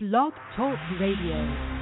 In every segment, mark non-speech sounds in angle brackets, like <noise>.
Blog Talk Radio.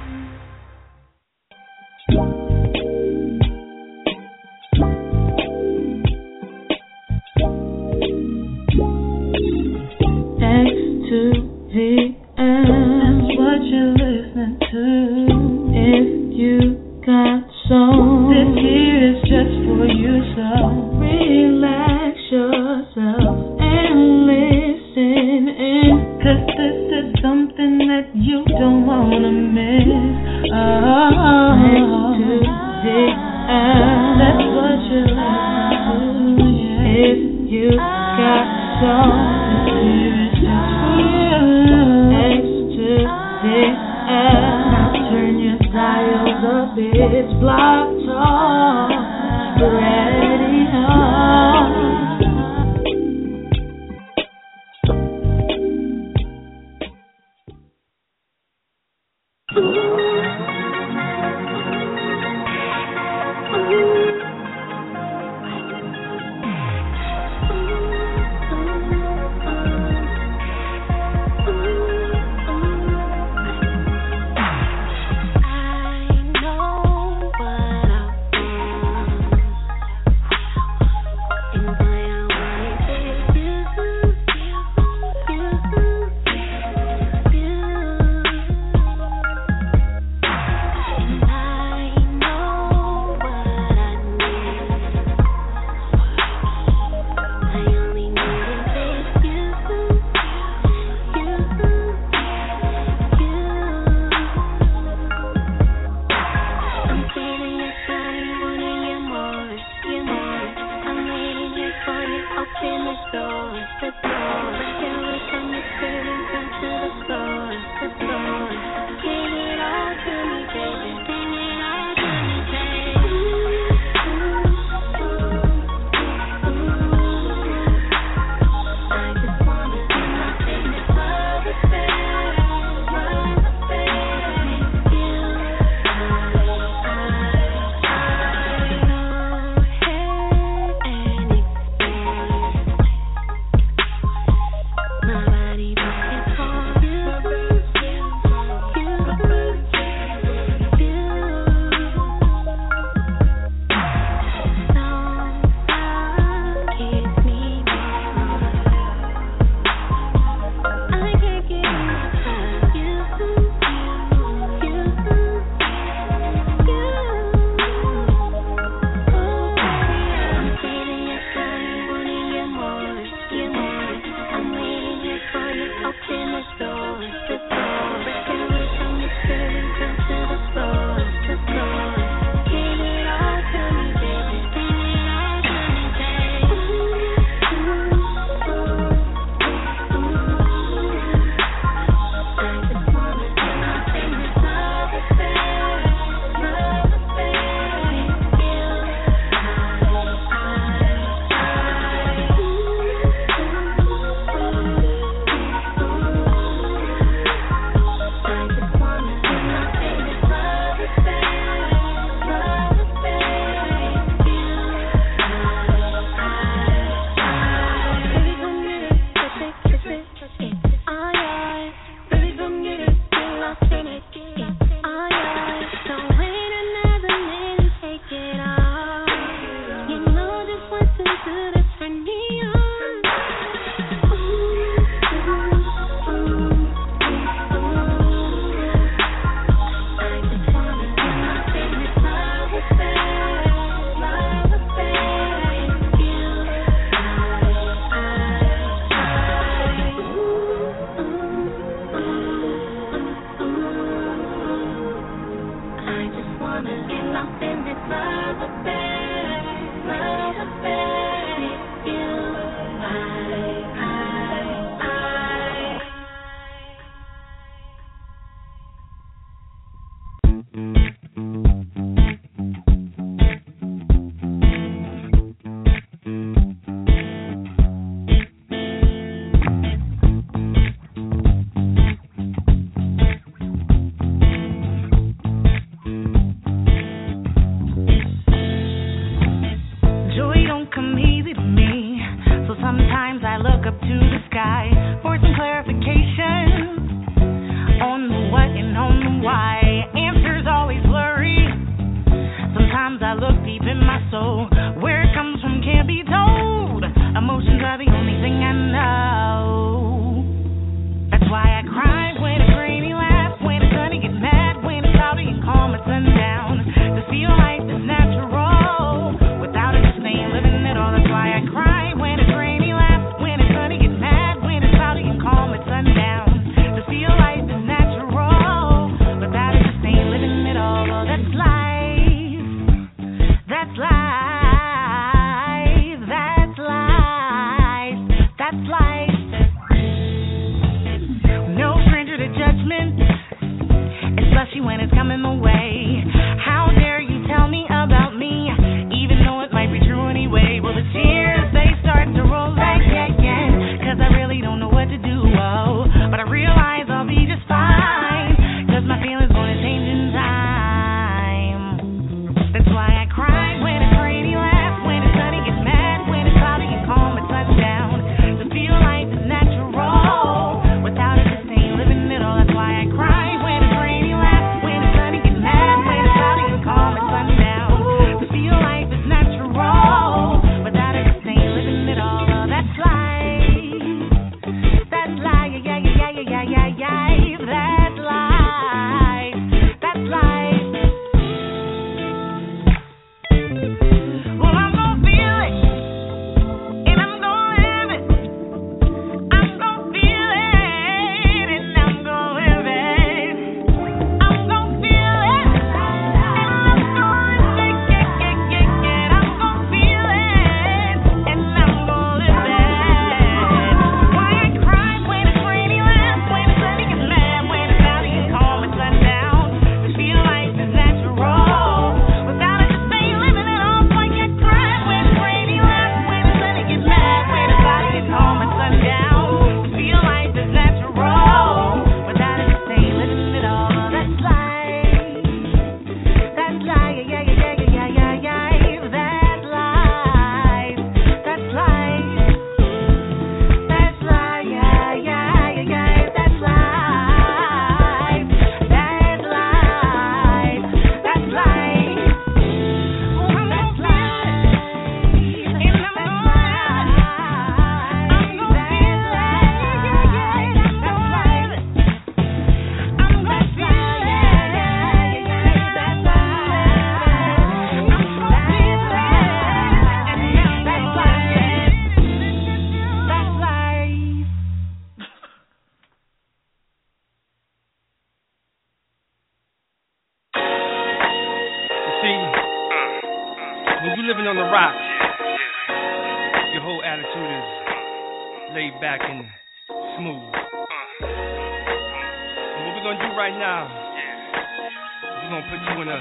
We're gonna put you in a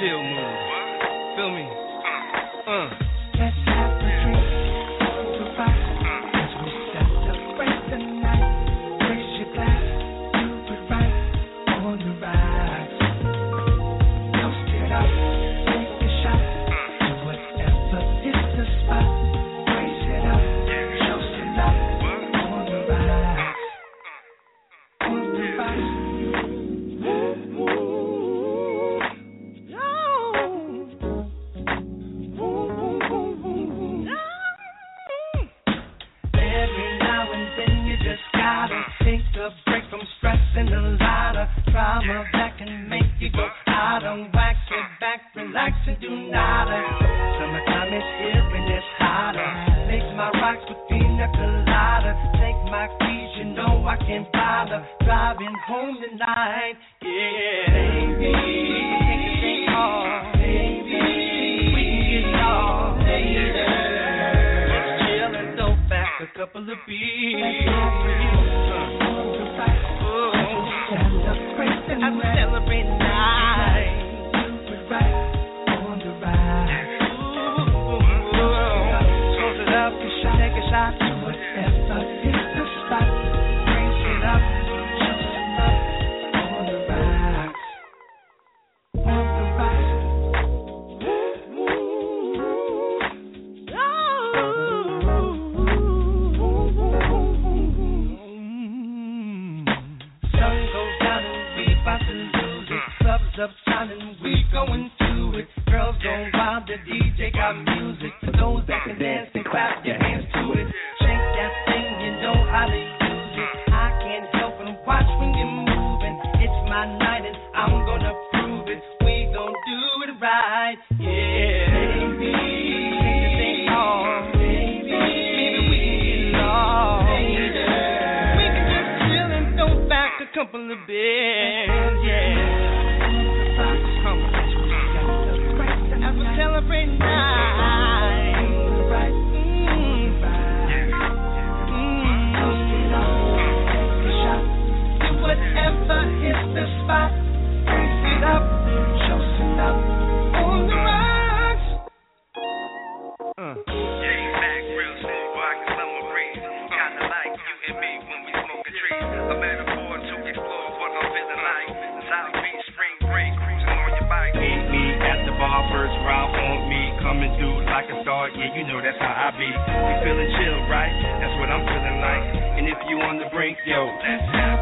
chill mood. Feel me? Uh. coming through like a star, yeah, you know that's how I be. You feeling chill, right? That's what I'm feeling like. And if you on the brink, yo, let's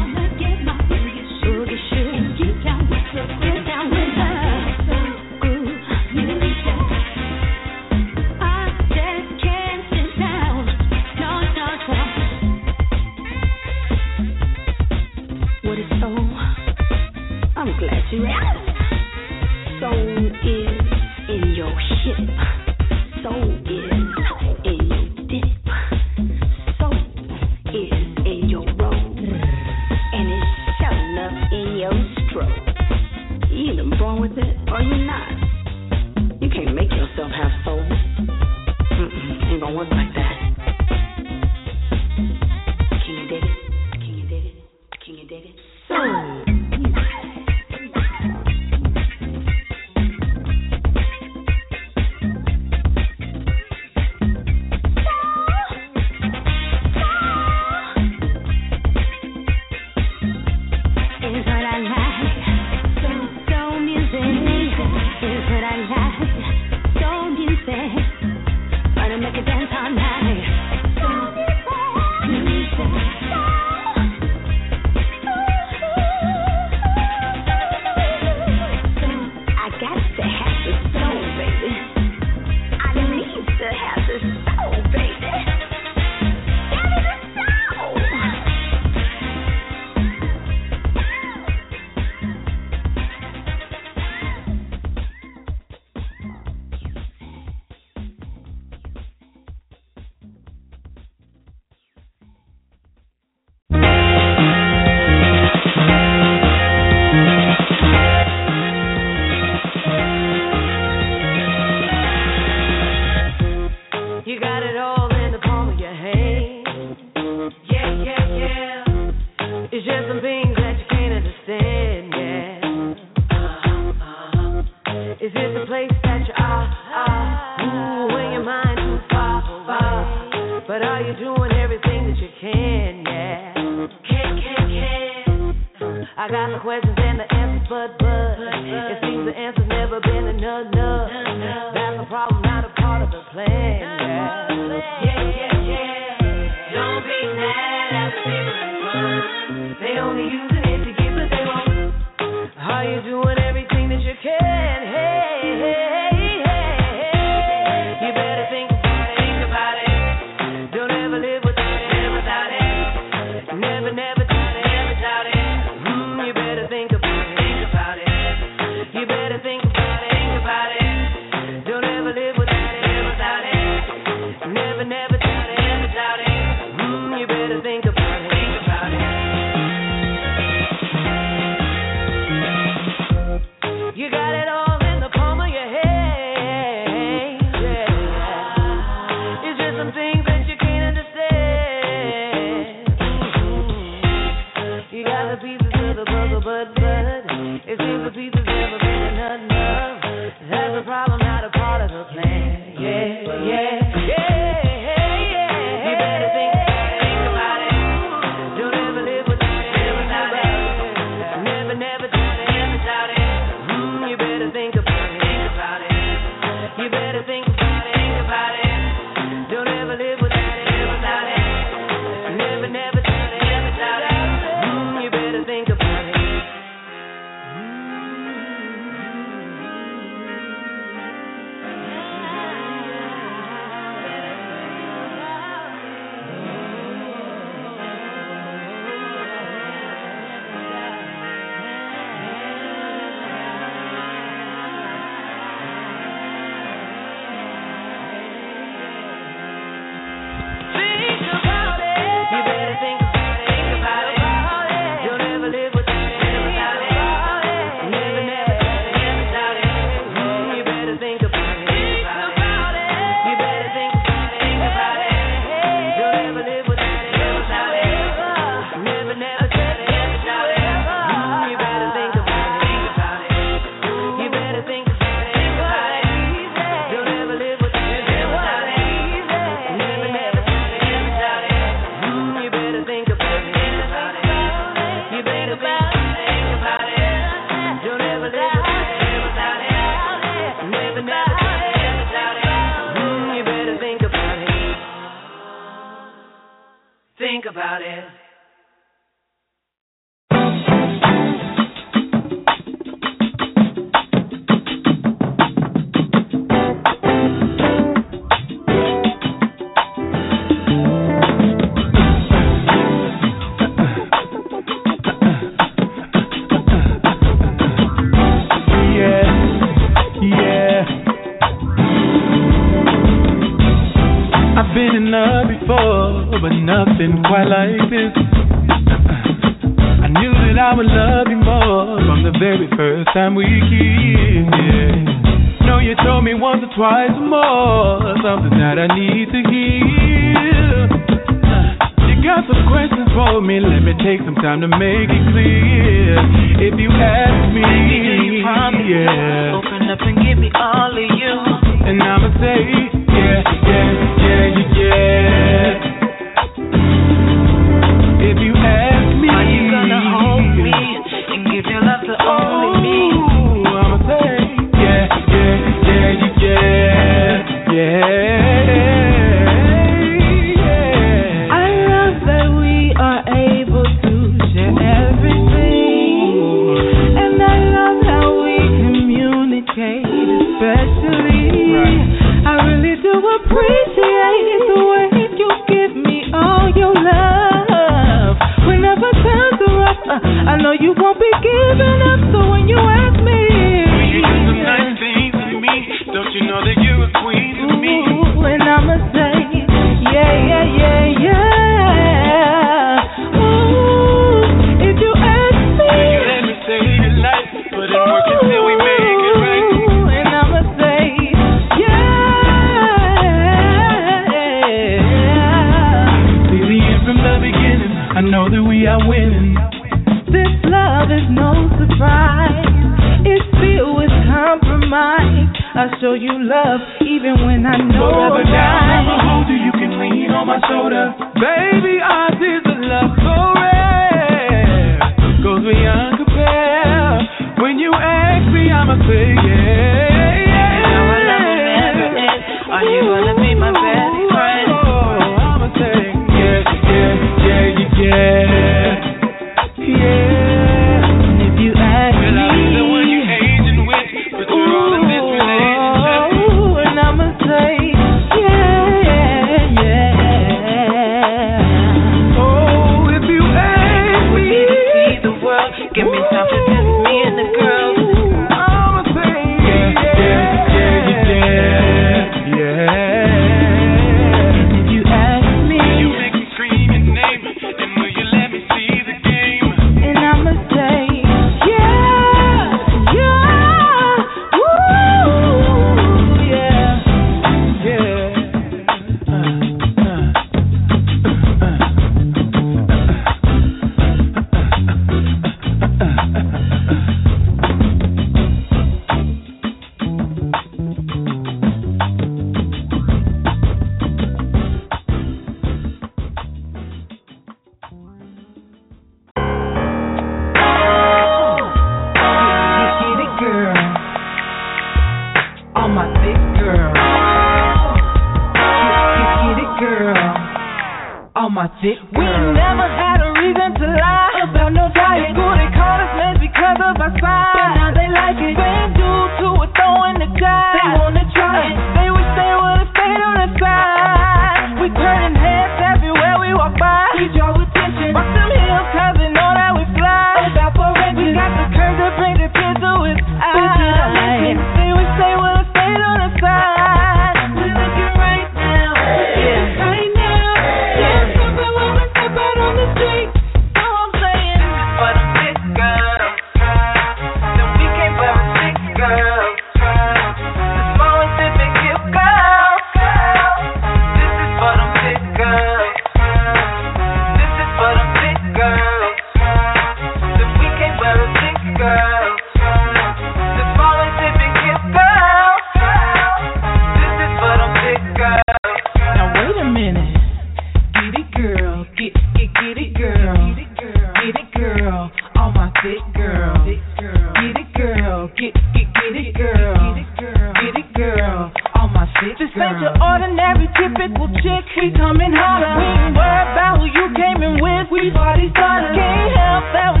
we party started. Can't help that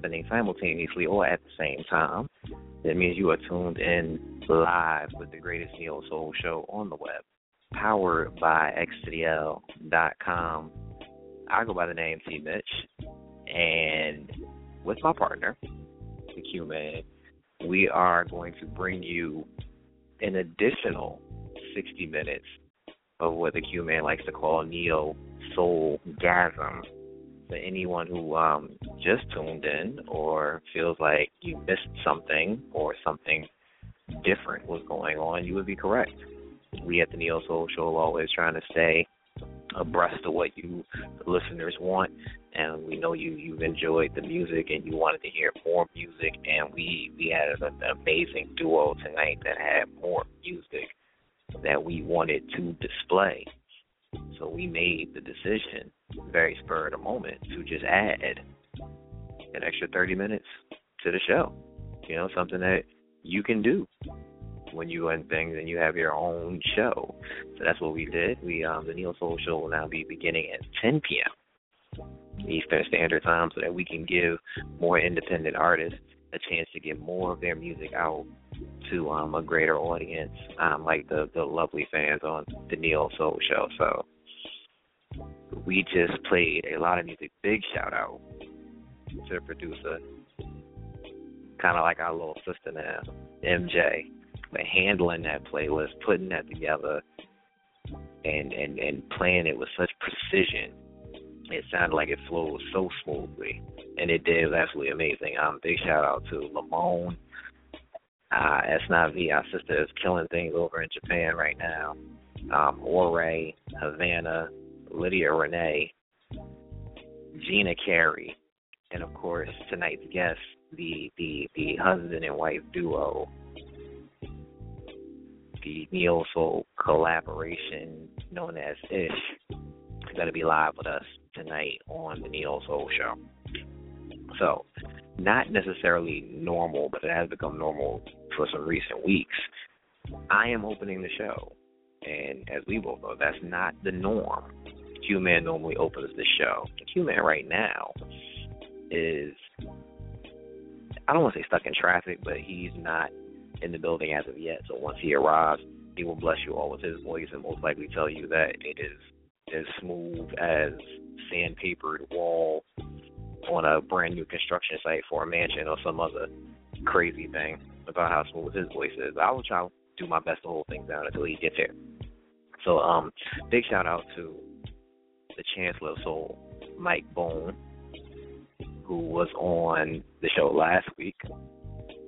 happening simultaneously or at the same time. That means you are tuned in live with the greatest neo soul show on the web, powered by XDL.com. I go by the name T Mitch, and with my partner, the Q Man, we are going to bring you an additional 60 minutes of what the Q Man likes to call neo soul gasm to anyone who um, just tuned in or feels like you missed something or something different was going on, you would be correct. We at the Neo Soul Show are always trying to stay abreast of what you listeners want and we know you you've enjoyed the music and you wanted to hear more music and we we had an, an amazing duo tonight that had more music that we wanted to display so we made the decision very spur of the moment, to just add an extra 30 minutes to the show. You know, something that you can do when you run things and you have your own show. So that's what we did. We um, the Neo Soul Show will now be beginning at 10 p.m. Eastern Standard Time, so that we can give more independent artists a chance to get more of their music out to um, a greater audience, um, like the the lovely fans on the Neo Soul Show. So we just played a lot of music. Big shout out to the producer, kind of like our little sister now, MJ, but handling that playlist, putting that together, and and and playing it with such precision. It sounded like it flowed so smoothly, and it did. It was absolutely amazing. Um, big shout out to Lamone. Uh, S9V, our sister, is killing things over in Japan right now. Um, Ore, Havana, Lydia Renee, Gina Carey, and of course tonight's guest, the the the husband and wife duo, the neo soul collaboration known as Ish, is going to be live with us tonight on the Neo Soul Show. So, not necessarily normal, but it has become normal for some recent weeks. I am opening the show, and as we both know, that's not the norm. Q Man normally opens the show. Q Man right now is I don't want to say stuck in traffic, but he's not in the building as of yet. So once he arrives, he will bless you all with his voice and most likely tell you that it is as smooth as sandpapered wall on a brand new construction site for a mansion or some other crazy thing about how smooth his voice is. I will try to do my best to hold things down until he gets here. So um big shout out to the Chancellor of Soul, Mike Bone, who was on the show last week.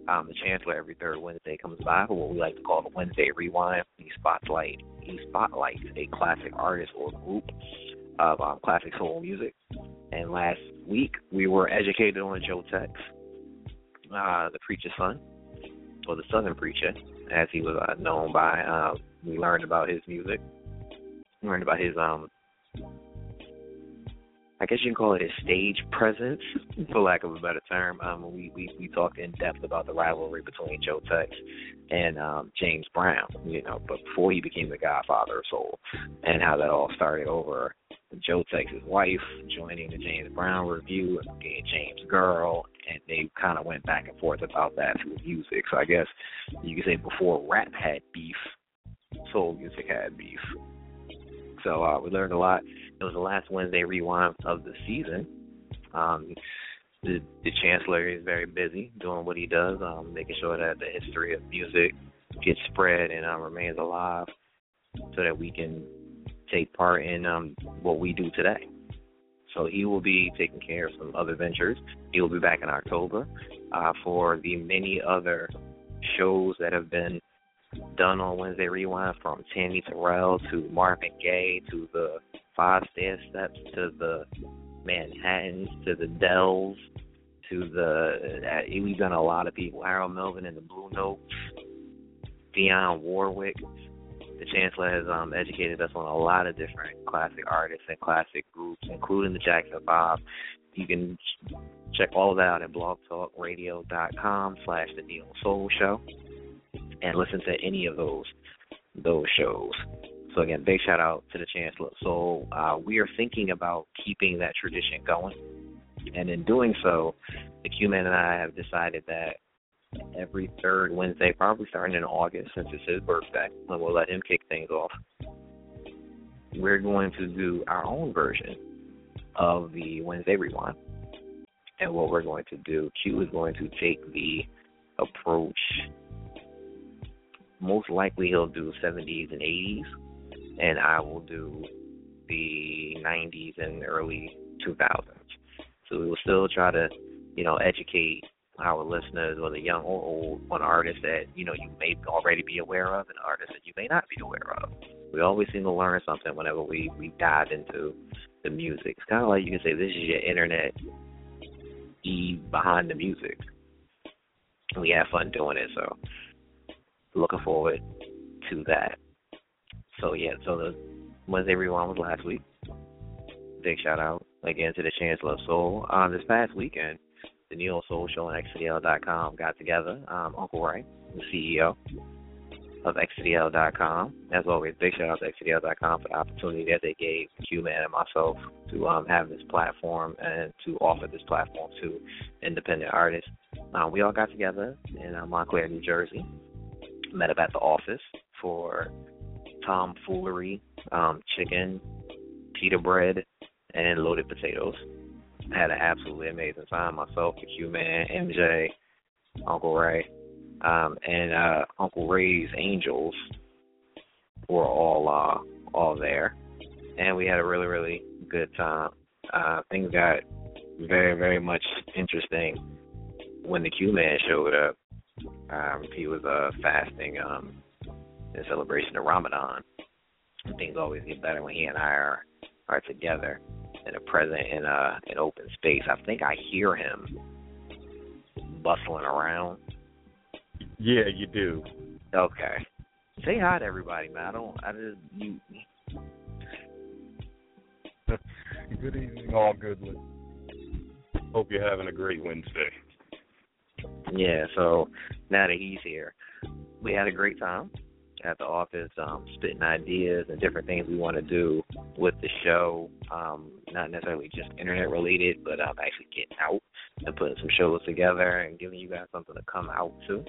Um, the Chancellor every third Wednesday comes by for what we like to call the Wednesday Rewind. He spotlight he spotlights a classic artist or group of um, classic soul music. And last week we were educated on Joe Tex, uh, the preacher's son, or the Southern preacher, as he was uh, known by. Uh, we learned about his music, learned about his um I guess you can call it a stage presence, for lack of a better term. Um, we, we we talked in depth about the rivalry between Joe Tex and um, James Brown, you know, but before he became the Godfather of Soul, and how that all started over Joe Tex's wife joining the James Brown Revue and being James' girl, and they kind of went back and forth about that through music. So I guess you could say before rap had beef, soul music had beef. So uh, we learned a lot. It was the last Wednesday rewind of the season. Um, the, the chancellor is very busy doing what he does, um, making sure that the history of music gets spread and um, remains alive, so that we can take part in um, what we do today. So he will be taking care of some other ventures. He will be back in October uh, for the many other shows that have been done on Wednesday Rewind, from Tammy Terrell to Marvin Gaye to the Five Stair Steps to the Manhattans to the Dells to the uh, we've done a lot of people. Harold Melvin and the Blue Notes, Dionne Warwick. The Chancellor has um, educated us on a lot of different classic artists and classic groups, including the Jackson Five. You can check all of that out at blogtalkradio.com slash the Neo Soul Show and listen to any of those those shows. So again, big shout out to the Chancellor. So uh, we are thinking about keeping that tradition going, and in doing so, the Q-Man and I have decided that every third Wednesday, probably starting in August, since it's his birthday, and we'll let him kick things off. We're going to do our own version of the Wednesday Rewind. And what we're going to do, Q is going to take the approach. Most likely, he'll do 70s and 80s, and I will do the 90s and early 2000s. So we will still try to, you know, educate our listeners, whether young or old, on artists that you know you may already be aware of and artists that you may not be aware of. We always seem to learn something whenever we we dive into the music. It's kind of like you can say this is your internet e behind the music. We have fun doing it, so looking forward to that. So yeah, so the Wednesday Rewind was last week. Big shout out again to the Chancellor of Soul. Um, this past weekend, the Neo Soul Show and XCDL.com got together. Um, Uncle Ray, the CEO of XCDL.com. As always, big shout out to XCDL.com for the opportunity that they gave Q-Man and myself to um, have this platform and to offer this platform to independent artists. Um, we all got together in uh, Montclair, New Jersey. Met up at the office for tomfoolery, um, chicken, pita bread, and loaded potatoes. I had an absolutely amazing time myself, the Q Man, MJ, Uncle Ray, um, and uh, Uncle Ray's Angels were all uh, all there, and we had a really really good time. Uh, things got very very much interesting when the Q Man showed up. Um, he was uh, fasting um, in celebration of Ramadan. Things always get better when he and I are are together in a present in uh in open space. I think I hear him bustling around. Yeah, you do. Okay. Say hi to everybody, man. I don't. I just you. <laughs> good evening, all goodly. Hope you're having a great Wednesday. Yeah. So now that he's here, we had a great time at the office, um, spitting ideas and different things we want to do with the show. Um, not necessarily just internet related, but um, actually getting out and putting some shows together and giving you guys something to come out to.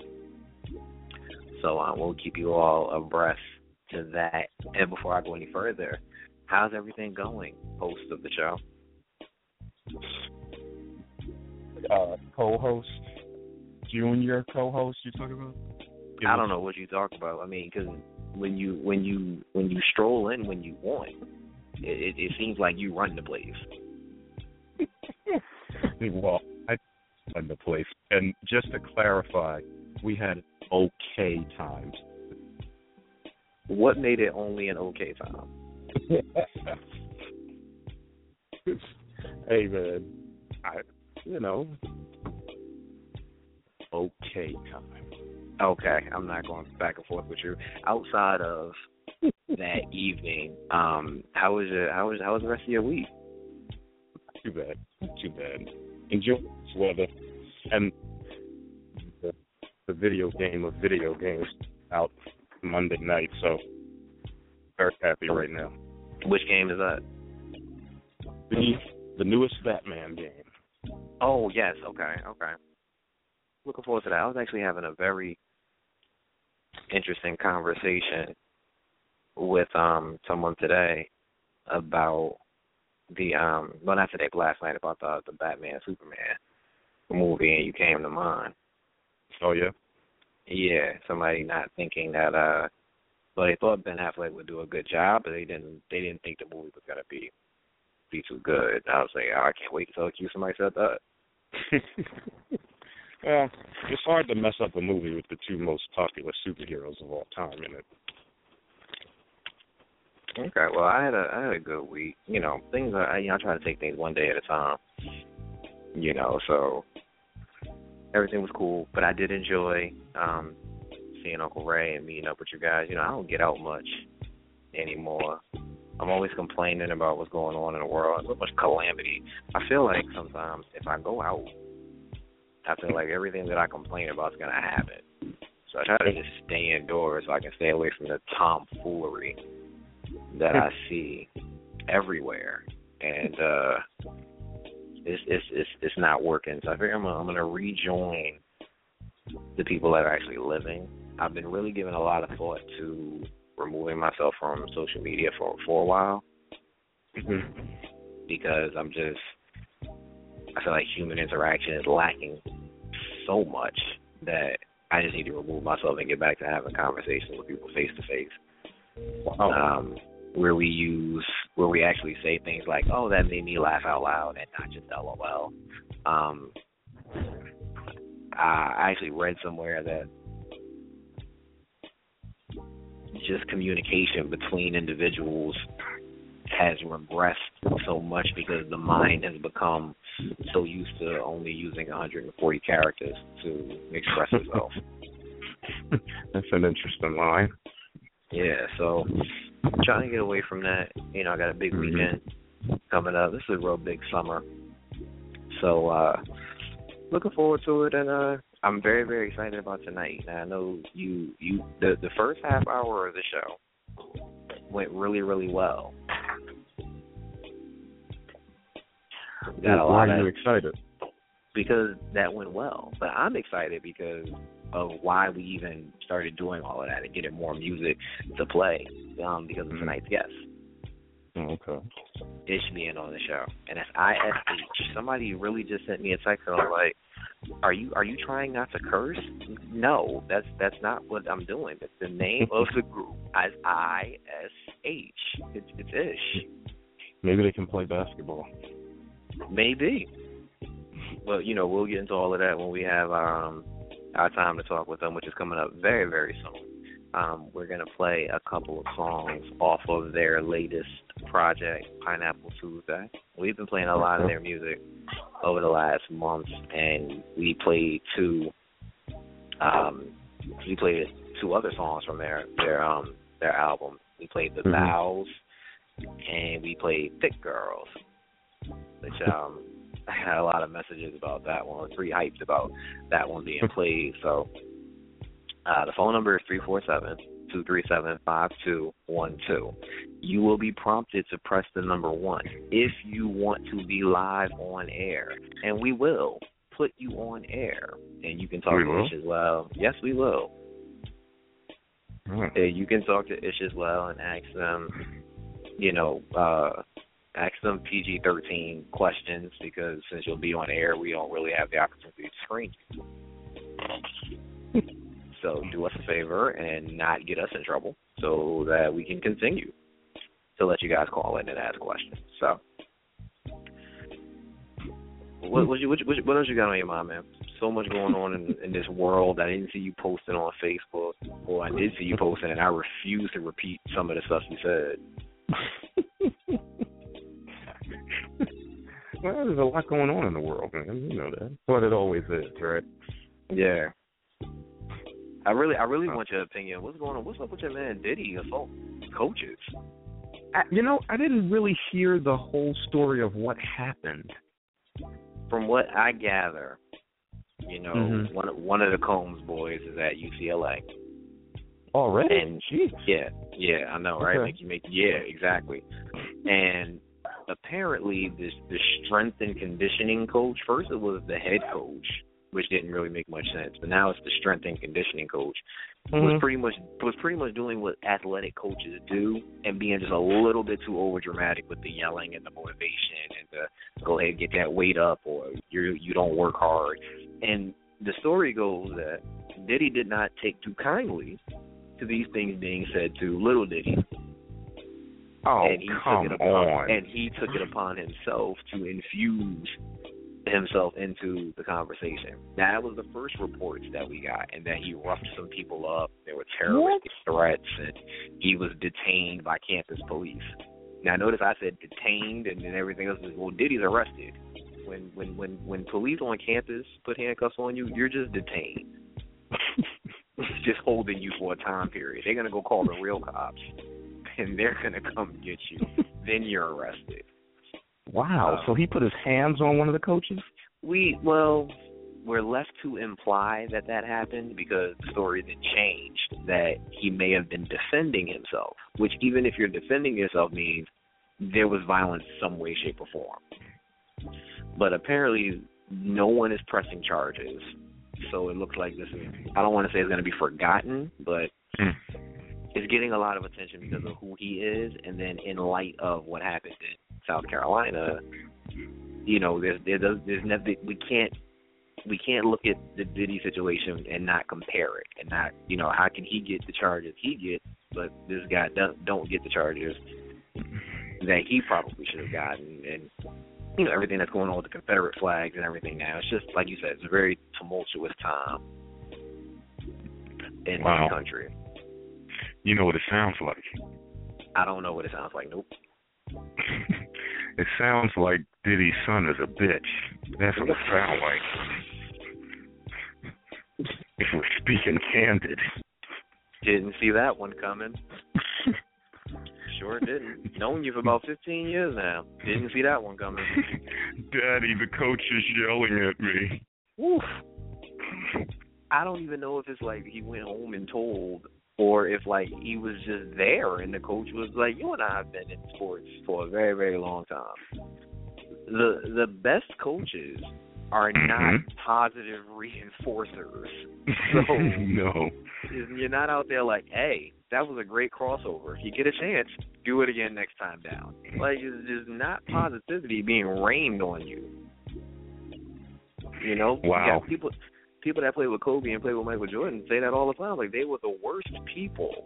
So um, we'll keep you all abreast to that. And before I go any further, how's everything going, host of the show? Uh, co-host, junior co-host, you're talking about? I don't know what you talk about. I mean, because when you when you when you stroll in when you want, it, it, it seems like you run the place. <laughs> well, I run the place, and just to clarify, we had okay times. What made it only an okay time? <laughs> hey man, I you know okay time. Okay, I'm not going back and forth with you. Outside of <laughs> that evening, um, how was it? how was how was the rest of your week? Too bad, too bad. Enjoy this weather and the, the video game of video games out Monday night. So very happy right now. Which game is that? The the newest Batman game. Oh yes, okay, okay. Looking forward to that. I was actually having a very interesting conversation with um someone today about the um well not today last night about the the Batman Superman movie and you came to mind. Oh yeah? Yeah. Somebody not thinking that uh well they thought Ben Affleck would do a good job but they didn't they didn't think the movie was gonna be be too good. I was like, oh, I can't wait until you somebody said that. <laughs> Well, it's hard to mess up a movie with the two most popular superheroes of all time in it. Okay, well, I had a I had a good week. You know, things are you know I try to take things one day at a time. You know, so everything was cool, but I did enjoy um seeing Uncle Ray and meeting up with you guys. You know, I don't get out much anymore. I'm always complaining about what's going on in the world. So much calamity. I feel like sometimes if I go out I feel like everything that I complain about is gonna happen. So I try to just stay indoors so I can stay away from the tomfoolery that I <laughs> see everywhere. And uh it's it's it's it's not working. So I figure I'm gonna, I'm gonna rejoin the people that are actually living. I've been really giving a lot of thought to removing myself from social media for for a while. because I'm just I feel like human interaction is lacking so much that I just need to remove myself and get back to having conversations with people face to face. Um, where we use where we actually say things like, "Oh, that made me laugh out loud," and not just LOL. Um, I actually read somewhere that just communication between individuals has regressed so much because the mind has become so used to only using 140 characters to express itself. <laughs> That's an interesting line. Yeah, so trying to get away from that. You know, I got a big weekend coming up. This is a real big summer. So uh looking forward to it and uh I'm very, very excited about tonight. I know you you the the first half hour of the show went really, really well. Got a Why lot are you of excited? because that went well. But I'm excited because of why we even started doing all of that and getting more music to play. Um, because of tonight's guest. Oh, okay. Ish being on the show. And that's I S H. Somebody really just sent me a text and I was like, Are you are you trying not to curse? No, that's that's not what I'm doing. It's the name of the group as I S H. It's it's Ish. Maybe they can play basketball. Maybe. But you know, we'll get into all of that when we have our um our time to talk with them, which is coming up very, very soon. Um, we're gonna play a couple of songs off of their latest project, Pineapple Tuesday. We've been playing a lot of their music over the last month and we played two um we played two other songs from their their um their album. We played The Mhm. Vows and we played Thick Girls. Which um <laughs> I had a lot of messages about that one, pretty hyped about that one being played. So uh, the phone number is three four seven two three seven five two one two. You will be prompted to press the number one if you want to be live on air, and we will put you on air, and you can talk We to will? Ish as well. Yes, we will. Uh, you can talk to Ish as well and ask them, you know, uh, ask them PG thirteen questions because since you'll be on air, we don't really have the opportunity to screen. So do us a favor and not get us in trouble so that we can continue to let you guys call in and ask questions. So what what what, what, what else you got on your mind, man? So much going on in, in this world. I didn't see you posting on Facebook, or I did see you posting, and I refuse to repeat some of the stuff you said. Well, there's a lot going on in the world, man. You know that. What it always is, right? Yeah. I really, I really want your opinion. What's going on? What's up with your man Diddy assault coaches? I, you know, I didn't really hear the whole story of what happened. From what I gather, you know, Mhm. one one of the Combs boys is at UCLA. Already? And yeah, yeah, I know, right? Okay. Like you make yeah, exactly. And apparently, this the strength and conditioning coach. First, it was the head coach, which didn't really make much sense. But now it's the strength and conditioning coach. Was Mhm. pretty much was pretty much doing what athletic coaches do, and being just a little bit too over dramatic with the yelling and the motivation and the go ahead get that weight up or you you don't work hard. And the story goes that Diddy did not take too kindly to these things being said to little Diddy. Oh, and he come took it upon, on. And he took it upon himself to infuse himself into the conversation. Now that was the first reports that we got, and that he roughed some people up. There were terrorist threats, and he was detained by campus police. Now notice I said detained, and then everything else is well. Diddy's arrested. When when when when police on campus put handcuffs on you, you're just detained. <laughs> just holding you for a time period. They're gonna go call the real cops, <laughs> and they're gonna come get you. <laughs> then you're arrested. Wow. Uh, so he put his hands on one of the coaches? We well, we're left to imply that that happened because the story then changed that he may have been defending himself. Which even if you're defending yourself means there was violence some way, shape, or form. But apparently, no one is pressing charges. So it looks like this is. I don't want to say it's going to be forgotten, but it's getting a lot of attention because of who he is, and then in light of what happened in South Carolina, you know, there's there does there's never we can't we can't look at the Diddy situation and not compare it, and not you know how can he get the charges he gets, but this guy don't don't get the charges that he probably should have gotten, and you know everything that's going on with the Confederate flags and everything now. It's just like you said, it's a very tumultuous time in Wow. this country. You know what it sounds like. I don't know what it sounds like. Nope. <laughs> It sounds like Diddy's son is a bitch. That's what it sounds like. <laughs> If we're speaking candid. Didn't see that one coming. <laughs> sure didn't. Known you for about 15 years now. Didn't see that one coming. Daddy, the coach is yelling at me. Oof. I don't even know if it's like he went home and told, or if like he was just there and the coach was like, "You and I have been in sports for a very, very long time. The the best coaches are not Mhm. positive reinforcers. <laughs> So no. you're not out there like, hey, that was a great crossover. If you get a chance, do it again next time down. Like it's just not positivity being rained on you. You know, You Wow. got people people that played with Kobe and played with Michael Jordan say that all the time. Like they were the worst people.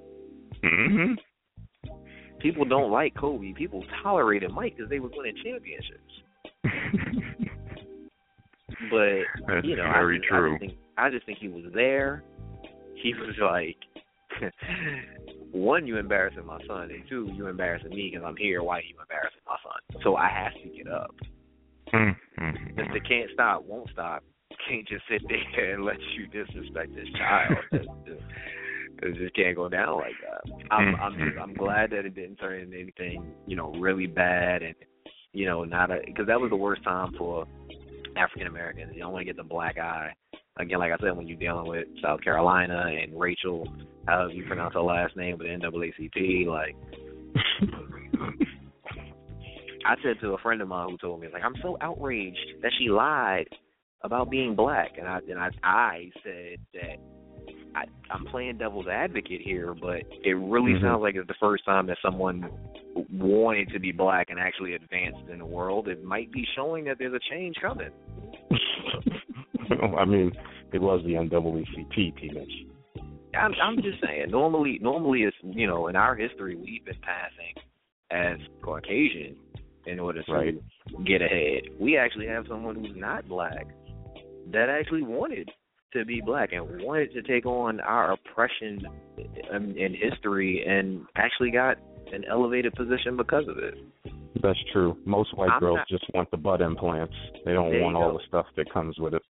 hmm People don't like Kobe. People tolerated Mike because they were winning championships. <laughs> But That's you know, very I just, true. I just, think, I just think he was there. He was like, <laughs> one, you embarrassing my son, and two, you embarrassing me because I'm here. Why are you embarrassing my son? So I have to get up. Mm-hmm. If they can't stop, won't stop. Can't just sit there <laughs> and let you disrespect this child. <laughs> It just, can't go down like that. I'm, I'm just, mm-hmm. I'm glad that it didn't turn into anything, you know, really bad, and you know, not a because that was the worst time for African Americans. You don't want to get the black eye. Again, like I said, when you're dealing with South Carolina and Rachel, however you pronounce her last name, but NAACP, like <laughs> I said to a friend of mine who told me, like, I'm so outraged that she lied about being black, and I and I I said that I I'm playing devil's advocate here, but it really Mhm. sounds like it's the first time that someone wanted to be black and actually advanced in the world. It might be showing that there's a change coming. <laughs> I mean, it was the NAACP teammates. I'm I'm just saying. Normally, normally it's you know in our history we've been passing as Caucasian in order to Right. get ahead. We actually have someone who's not black that actually wanted to be black and wanted to take on our oppression in, in history and actually got an elevated position because of it. That's true. Most white I'm girls not- just want the butt implants. They don't want all go. the stuff that comes with it.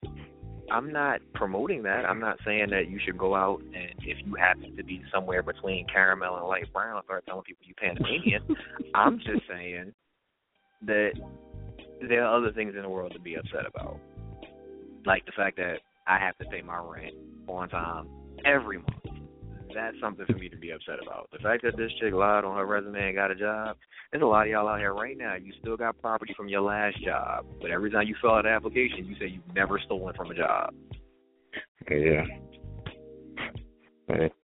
I'm not promoting that. I'm not saying that you should go out and if you happen to be somewhere between caramel and light brown, start telling people you Panamanian. <laughs> I'm just saying that there are other things in the world to be upset about. Like the fact that I have to pay my rent on time every month. That's something for me to be upset about. The fact that this chick lied on her resume and got a job, there's a lot of y'all out here right now. You still got property from your last job, but every time you fill out an application, you say you've never stolen from a job. Yeah.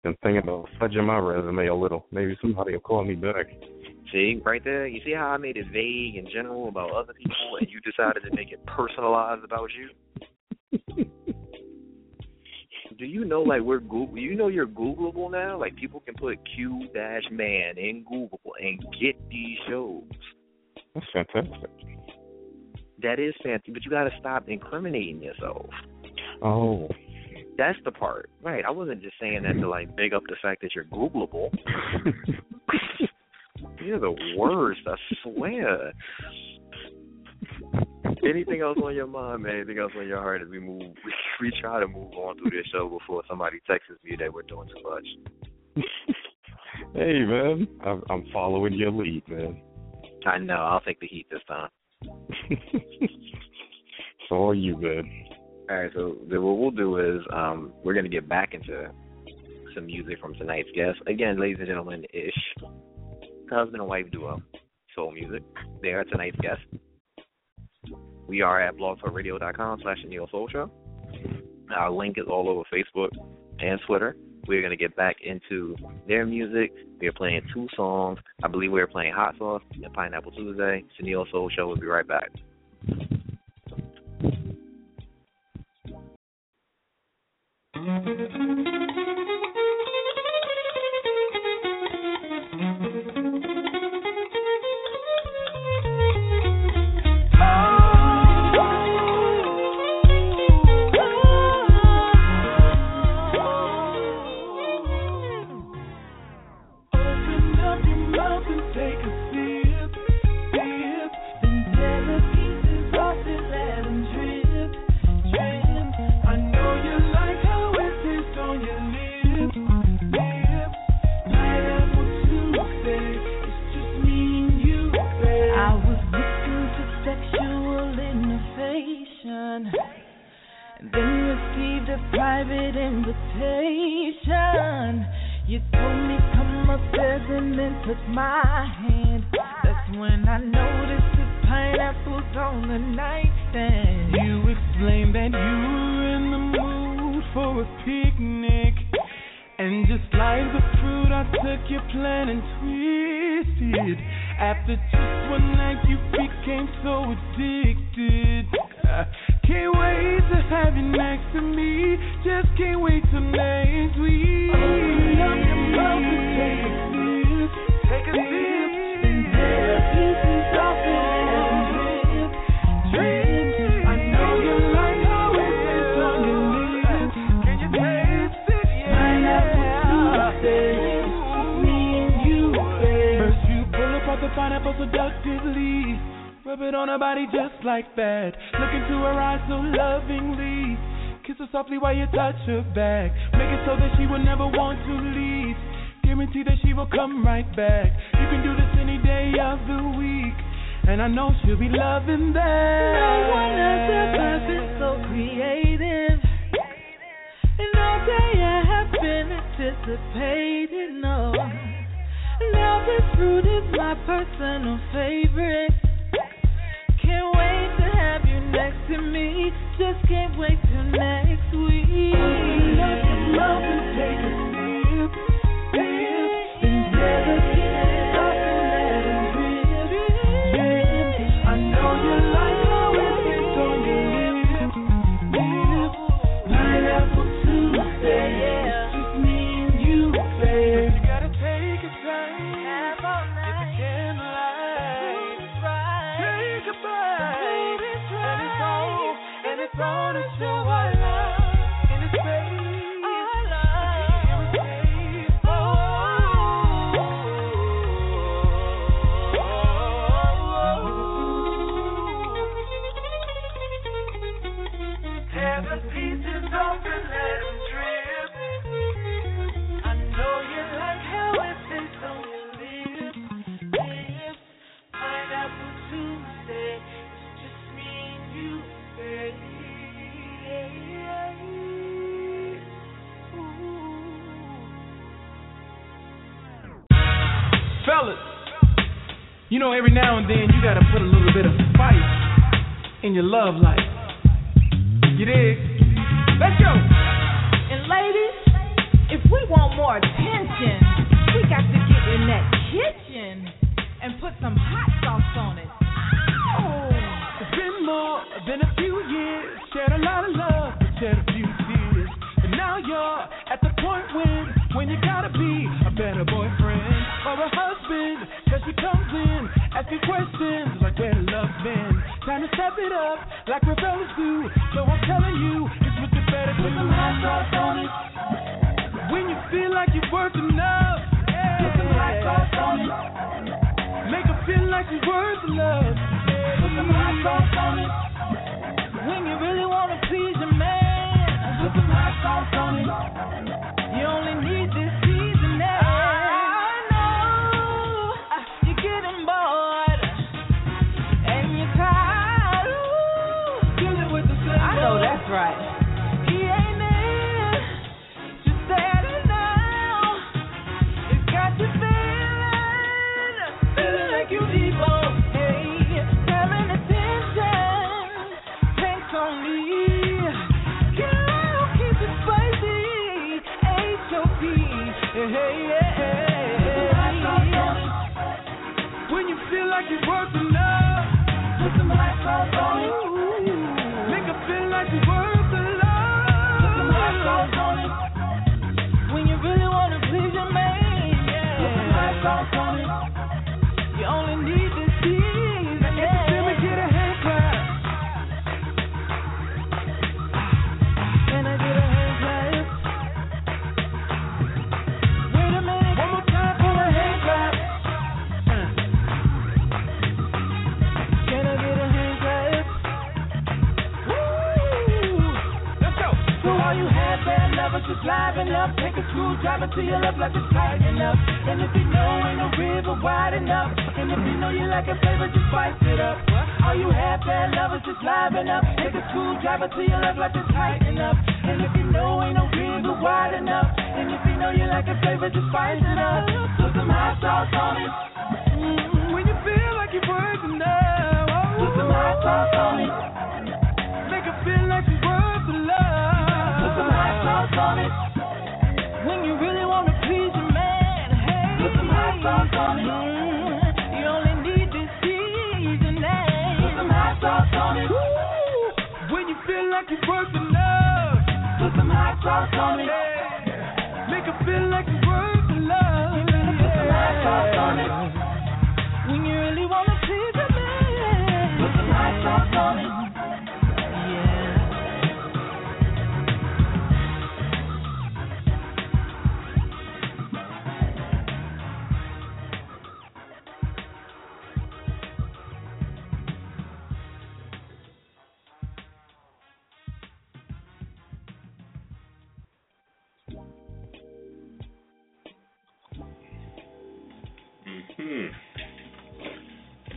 Been thinking about fudging my resume a little. Maybe somebody will call me back. See, right there, you see how I made it vague and general about other people, and you decided to make it personalized about you. <laughs> Do you know like we're Google? You know you're Googleable now. Like people can put Q dash man in Google and get these shows. That's fantastic. That is fancy, but you got to stop incriminating yourself. Oh. That's the part, right? I wasn't just saying that to like big up the fact that you're Googleable. <laughs> You're the worst, I swear. Anything else on your mind, man? Anything else on your heart as we move? We, <laughs> we try to move on through this show before somebody texts me that we're doing too much. <laughs> hey, man. I'm, I'm following your lead, man. I know. I'll take the heat this time. <laughs> it's all you, man. All right. So then what we'll do is um, we're gonna get back into some music from tonight's guest. Again, ladies and gentlemen, Ish, husband and wife duo, soul music. They are tonight's guest. We are at blogtalkradio.com slash the Soul Show. Our link is all over Facebook and Twitter. We're going to get back into their music. We are playing two songs. I believe we are playing Hot Sauce and Pineapple Tuesday. The Soul Show. We'll be right back. Open a private invitation. You told me come upstairs and then took my hand. That's when I noticed the pineapples on the nightstand. You explained that you were in the mood for a picnic. And just like the fruit, I took your plan and twisted. After just one night, you became so addicted. Can't wait to have you next to me. Just can't wait till next week. Open up your mouth and take a sip. Take a sip. And Rub it on her body just like that. Look into her eyes so lovingly. Kiss her softly while you touch her back. Make it so that she will never want to leave. Guarantee that she will come right back. You can do this any day of the week. And I know she'll be loving that. No one has been so creative. And all day I have been anticipating. No, now this fruit is my personal favorite. Next to me. Just can't wait till next week. You know every now and then you gotta put a little bit of spice in your love life. You dig? Let's go. And ladies, if we want more attention, we got to get in that kitchen and put some hot sauce on it. Comes in, asking questions like where love been. Time to step it up like real fellas do. So I'm telling you, it's what you better put some hot sauce on it. When you feel like you're worth enough, yeah. put some hot sauce on it. Make her feel like you're worth the love. Yeah. Put some hot sauce on it. When you really wanna please your man, Put some hot sauce on it. you only need this like you're worth enough, put some on. Make her feel like worth love. Put some on. When you really wanna please your man. Put some just live enough, take a screwdriver to your left like it's tighten up. And if you know ain't no river wide enough, and if you know you like a flavor, just spice it up. All you have bad lovers, just liven up. Take a screwdriver to your left like it's tighten up. And if you know ain't no river wide enough, and if you know you like a flavor, just spice it up. Put some hot sauce on it. Mm, when you feel like you're working now, oh, Put some hot sauce on it. make it feel like When you feel like you're working love, put some high chops on it. Make her feel like you're working love. Put some high chops on it. When you really want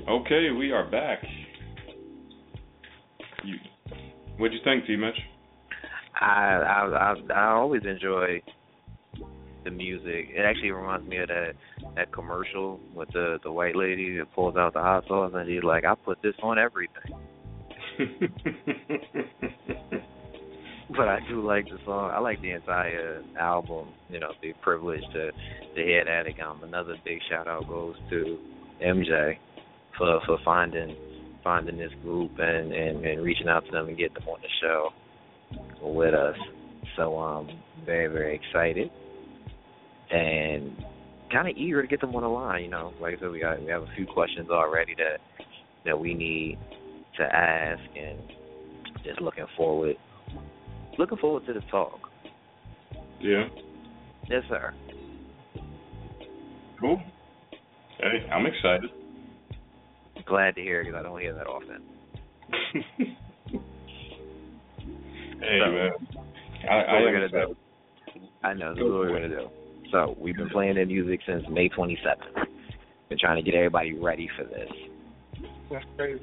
Okay, we are back. You, what'd you think, T. Mitch? I I I, I always enjoy the music. It actually reminds me of that that commercial with the the white lady that pulls out the hot sauce and she's like, I put this on everything. <laughs> But I do like the song. I like the entire album. You know, the privilege to to hear that again. Another big shout out goes to MJ for for finding finding this group and, and and reaching out to them and getting them on the show with us. So um very very excited and kind of eager to get them on the line. You know, like I said, we got we have a few questions already that that we need to ask, and just looking forward looking forward to the talk. Yeah. Yes, sir. Cool. Hey, I'm excited. Glad to hear it because I don't hear that often. <laughs> Hey So, man, I, I we're gonna do. I know this is what we're gonna do. So we've been playing their music since May 27th. Been trying to get everybody ready for this. That's crazy.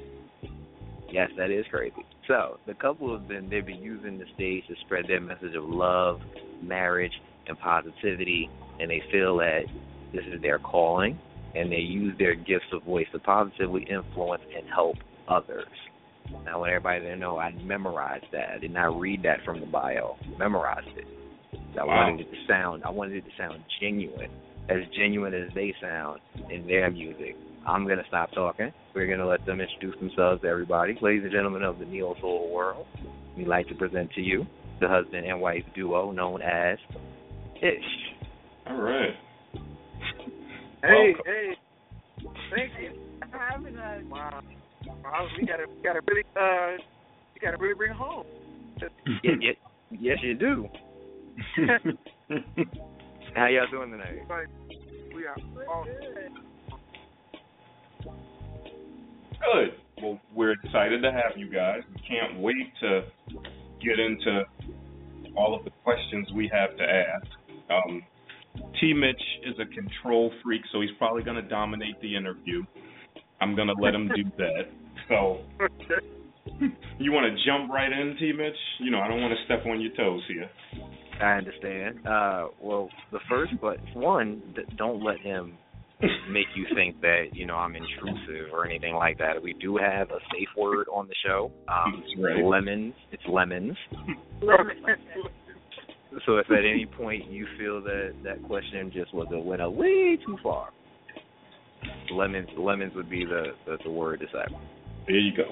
Yes, that is crazy. So the couple have been they've been using the stage to spread their message of love, marriage, and positivity, and they feel that this is their calling, and they use their gifts of voice to positively influence and help others. Now, I want everybody to know I memorized that. I did not read that from the bio. Memorized it. I Wow. wanted it to sound. I wanted it to sound genuine, as genuine as they sound in their music. I'm gonna stop talking. We're gonna let them introduce themselves to everybody. Ladies and gentlemen of the neo soul world, we'd like to present to you the husband and wife duo known as Ish. All right. Hey, hey. Thank you for having us. Wow. wow we gotta we gotta really uh we gotta really bring it home. yeah, <laughs> yeah, yes, you do. <laughs> How y'all doing tonight? We are all Good. Well, we're excited to have you guys. We can't wait to get into all of the questions we have to ask. Um, T. Mitch is a control freak, so he's probably going to dominate the interview. I'm going to let him do <laughs> that. So, you want to jump right in, T. Mitch? You know, I don't want to step on your toes here. I understand. Uh, well, the first, but one, don't let him make you think that you know I'm intrusive or anything like that. We do have a safe word on the show. Um, right. Lemons. It's lemons. So if at any point you feel that that question just was a went a way too far, lemons lemons would be the the, the word to say. There you go.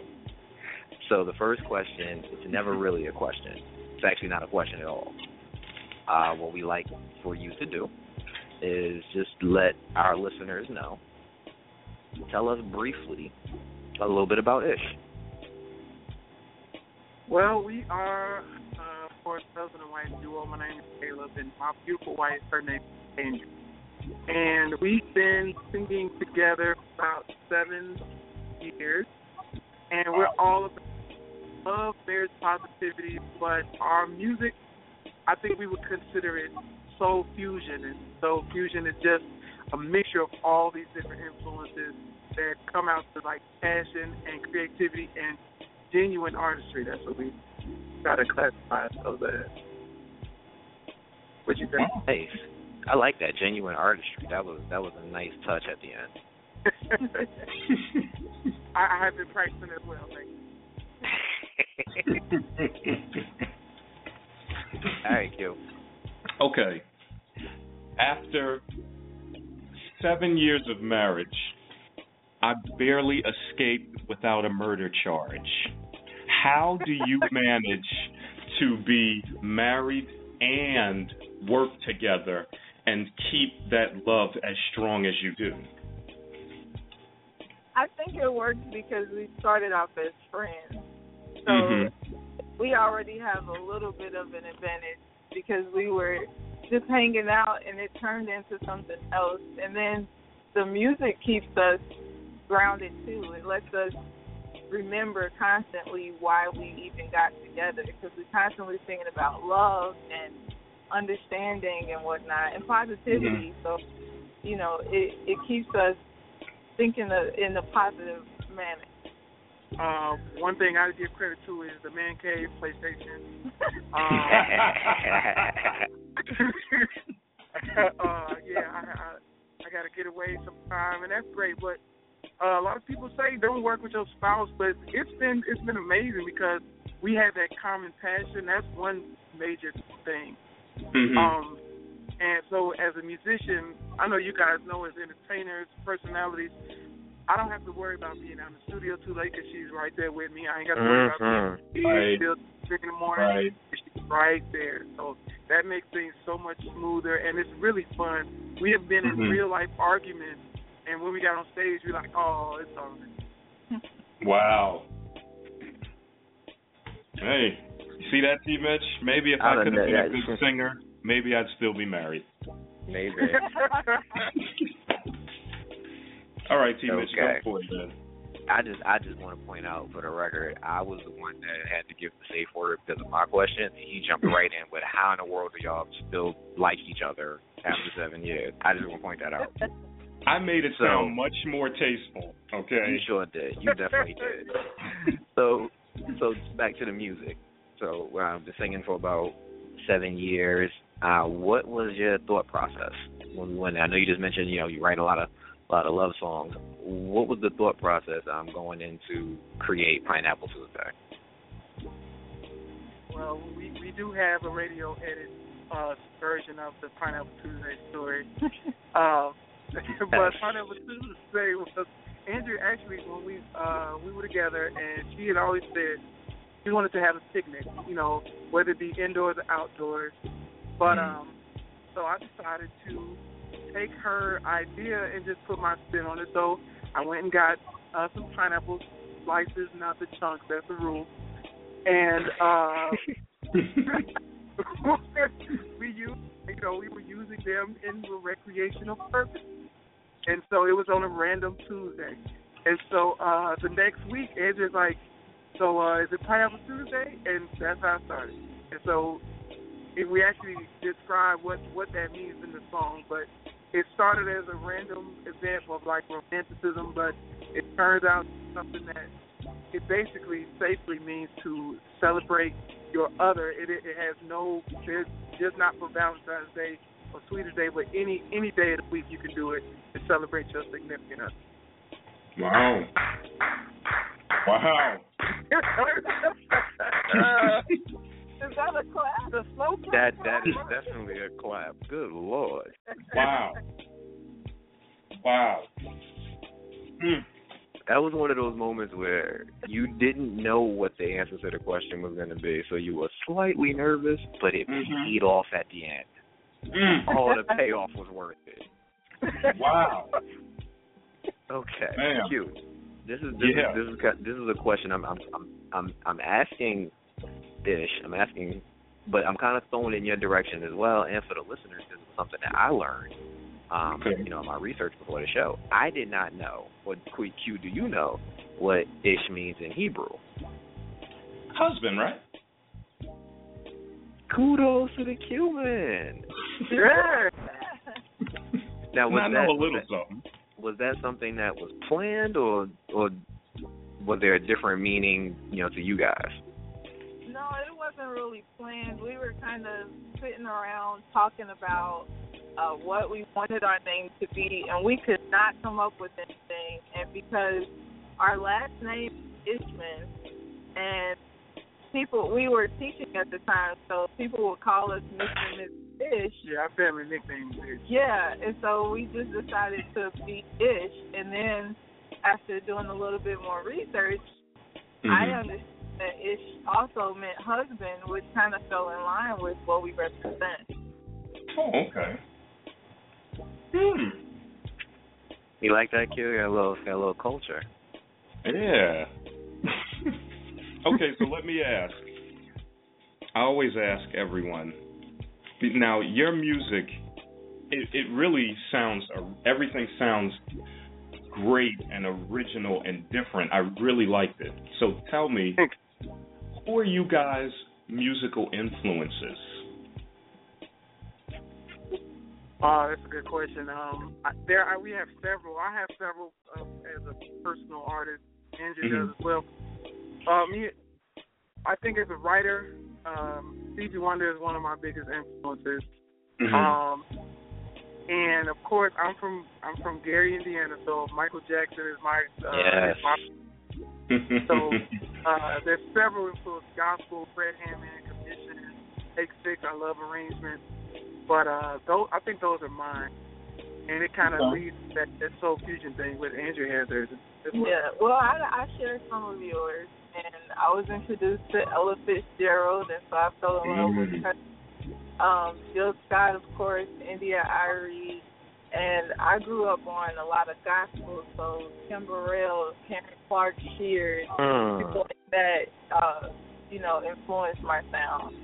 So the first question is never really a question. It's actually not a question at all. Uh, what we like for you to do is just let our listeners know. Tell us briefly a little bit about Ish. Well, we are uh of course husband and wife duo. My name is Caleb and my beautiful wife, her name is Andriea. And we've been singing together for about seven years. And we're all about love, marriage, positivity, but our music I think we would consider it soul fusion, and soul fusion is just a mixture of all these different influences that come out to like passion and creativity and genuine artistry. That's what we got to classify ourselves as. What you think? Nice. I like that genuine artistry. That was that was a nice touch at the end. <laughs> I, I have been practicing as well. Thank you. <laughs> All right, Q. Okay. After seven years of marriage, I barely escaped without a murder charge. How do you manage to be married and work together and keep that love as strong as you do? I think it works because we started off as friends. So Mhm. we already have a little bit of an advantage because we were just hanging out and it turned into something else. And then the music keeps us grounded too. It lets us remember constantly why we even got together because we're constantly thinking about love and understanding and whatnot and positivity. So, you know, it it keeps us thinking of, in a positive manner. Um, one thing I give credit to is the Man Cave PlayStation. <laughs> <laughs> uh, yeah, I, I, I got to get away sometime, and that's great. But uh, a lot of people say don't work with your spouse, but it's been it's been amazing because we have that common passion. That's one major thing. Mhm. Um, and so as a musician, I know you guys know as entertainers, personalities, I don't have to worry about being out in the studio too late because she's right there with me. I ain't got to worry about Mhm. being Right. still three in the morning. Right. She's right there. So that makes things so much smoother, and it's really fun. We have been in Mhm. real life arguments, and when we got on stage, we're like, oh, it's all right. <laughs> Wow. Hey, you see that, T. Mitch? Maybe if I I could have been a yeah. good singer, maybe I'd still be married. Maybe. <laughs> All right, T. Mitch, go Okay. for it, man. I just I just want to point out for the record, I was the one that had to give the safe word because of my question. and He jumped right in with how in the world do y'all still like each other after seven years? I just want to point that out. I made it So- sound much more tasteful. Okay. You sure did. You definitely did. <laughs> So so back to the music. So well, I've been singing for about seven years. Uh, what was your thought process when when I know you just mentioned you know you write a lot of a lot of love songs. What was the thought process um, going into create Pineapple Tuesday? Well, we we do have a radio edit uh, version of the Pineapple Tuesday story. <laughs> um, <laughs> but Pineapple Tuesday was Andriea actually when we uh, we were together, and she had always said she wanted to have a picnic, you know, whether it be indoors or outdoors. But um, so I decided to take her idea and just put my spin on it. So I went and got uh, some pineapple slices, not the chunks. That's the rule. And uh, <laughs> <laughs> we used, you know, we were using them in recreational purpose. And so it was on a random Tuesday. And so uh the next week, Andriea's like, "So uh is it Pineapple Tuesday?" And that's how it started. And so if we actually describe what what that means in the song, but it started as a random example of like romanticism, but it turns out something that it basically safely means to celebrate your other. It it, it has no it's just not for Valentine's Day or Sweetest Day, but any any day of the week you can do it to celebrate your significant other. Wow. Wow. Is that a clap? A slow clap? That that is definitely a clap. Good lord. Wow. Wow. Mm. That was one of those moments where you didn't know what the answer to the question was going to be, so you were slightly nervous, but it Mhm. paid off at the end. Mm. All the payoff was worth it. Wow. Okay, Man. cute. This is this Yeah. is this is this is a question I'm I'm I'm I'm I'm asking Dish. I'm asking, but I'm kind of throwing in your direction as well, and for the listeners, this is something that I learned. Um, Okay. you know, in my research before the show, I did not know. What Q, Q do you know what ish means in Hebrew? Husband, right? Kudos to the Q Man. Sure. <laughs> Now was I that a little was that- something. was that something that was planned or or was there a different meaning, you know, to you guys? No, it wasn't really planned. We were kind of sitting around talking about uh, what we wanted our name to be, and we could not come up with anything. And because our last name is Ishman, and people we were teaching at the time, so people would call us Mr. and Miss Ish. Yeah, our family nickname is. Yeah, and so we just decided to be Ish, and then after doing a little bit more research, I Mhm. understood that Ish also meant husband, which kind of fell in line with what we represent. Oh, okay. Hmm. You like that, Q? Got a little got a little culture. Yeah. Okay, so let me ask. I always ask everyone. Now, your music, it, it really sounds. Everything sounds great and original and different. I really liked it. So tell me, who are you guys' musical influences? Oh, that's a good question. Um, I, there I, we have several. I have several uh, as a personal artist. Andriea Mhm. does as well. Um, he, I think as a writer, um, Stevie Wonder is one of my biggest influences. Mhm. Um, and of course, I'm from I'm from Gary, Indiana, so Michael Jackson is my uh, Yes. is my <laughs> so uh, there's several influences: gospel, Fred Hammond, Commissioned, Take Six. I love arrangements, but uh, those I think those are mine, and it kind of Okay. leads to that that soul fusion thing with Andriea has theirs. as well. Yeah, well, I, I share some of yours, and I was introduced to Ella Fitzgerald, and so I fell in love with her. Um, Jill Scott, of course, India.Arie, and I grew up on a lot of gospel, so Kim Burrell, Karen Clark Sheard, Mm. people like that, uh, you know, influenced my sound.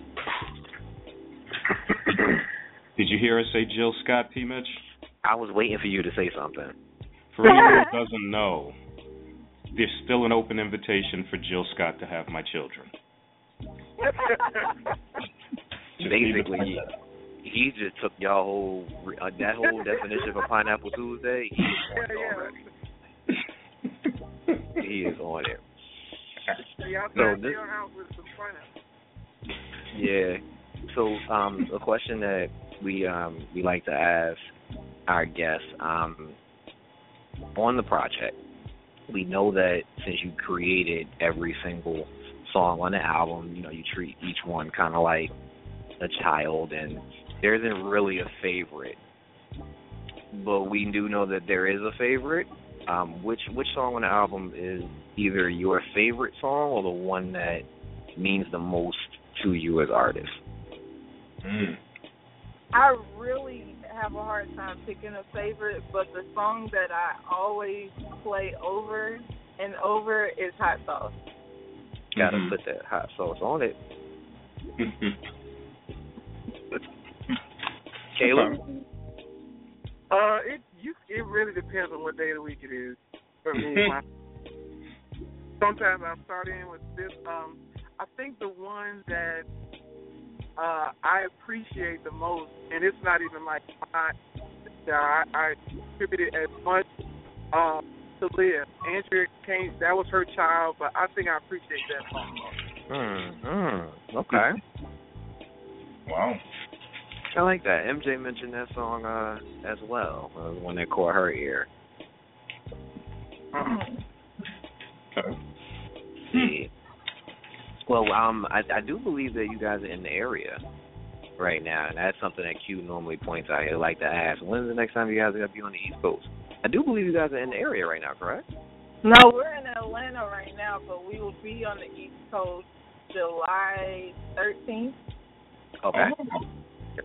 Did you hear us say Jill Scott, T. Mitch? I was waiting for you to say something. For anyone who doesn't know, there's still an open invitation for Jill Scott to have my children. Just need to Basically, he, that out. he just took y'all whole uh, that whole definition of pineapple Tuesday. He is on it already. <laughs> He is on it. So this- your house with some pineapple. Yeah. So, um, a question that we um we like to ask our guests um on the project. We know that since you created every single song on the album, you know, you treat each one kind of like a child, and there isn't really a favorite. But we do know that there is a favorite. Um, which which song on the album is either your favorite song or the one that means the most to you as artists? Mm. I really have a hard time picking a favorite, but the song that I always play over and over is Hot Sauce. Gotta Mhm. put that hot sauce on it. Caleb? Uh, it you it really depends on what day of the week it is. For me, my, sometimes I start in with this. Um, I think the one that uh I appreciate the most, and it's not even like my, that I, I contributed as much um to live. Andriea came, that was her child, but I think I appreciate that song. Mm, mm, okay. <laughs> wow. I like that. MJ mentioned that song uh as well, uh, the one that caught her ear. <clears throat> Okay. See. Well, um, I, I do believe that you guys are in the area right now, and that's something that Q normally points out. He'd like to ask, when's the next time you guys are gonna be on the East Coast? I do believe you guys are in the area right now, correct? No, we're in Atlanta right now, but we will be on the East Coast July 13th. Okay.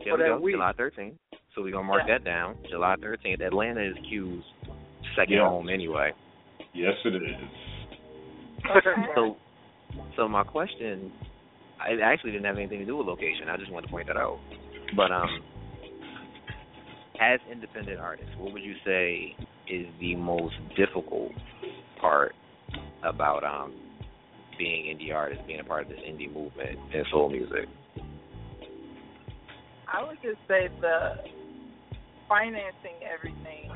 There we go. week. July 13th. So we're gonna mark Yeah. that down. July 13th. Atlanta is Q's second Yeah. home anyway. Yes, it is. <laughs> So, so my question, it actually didn't have anything to do with location. I just wanted to point that out. But um, as independent artists, what would you say is the most difficult part about um being indie artists, being a part of this indie movement and soul music? I would just say the financing everything.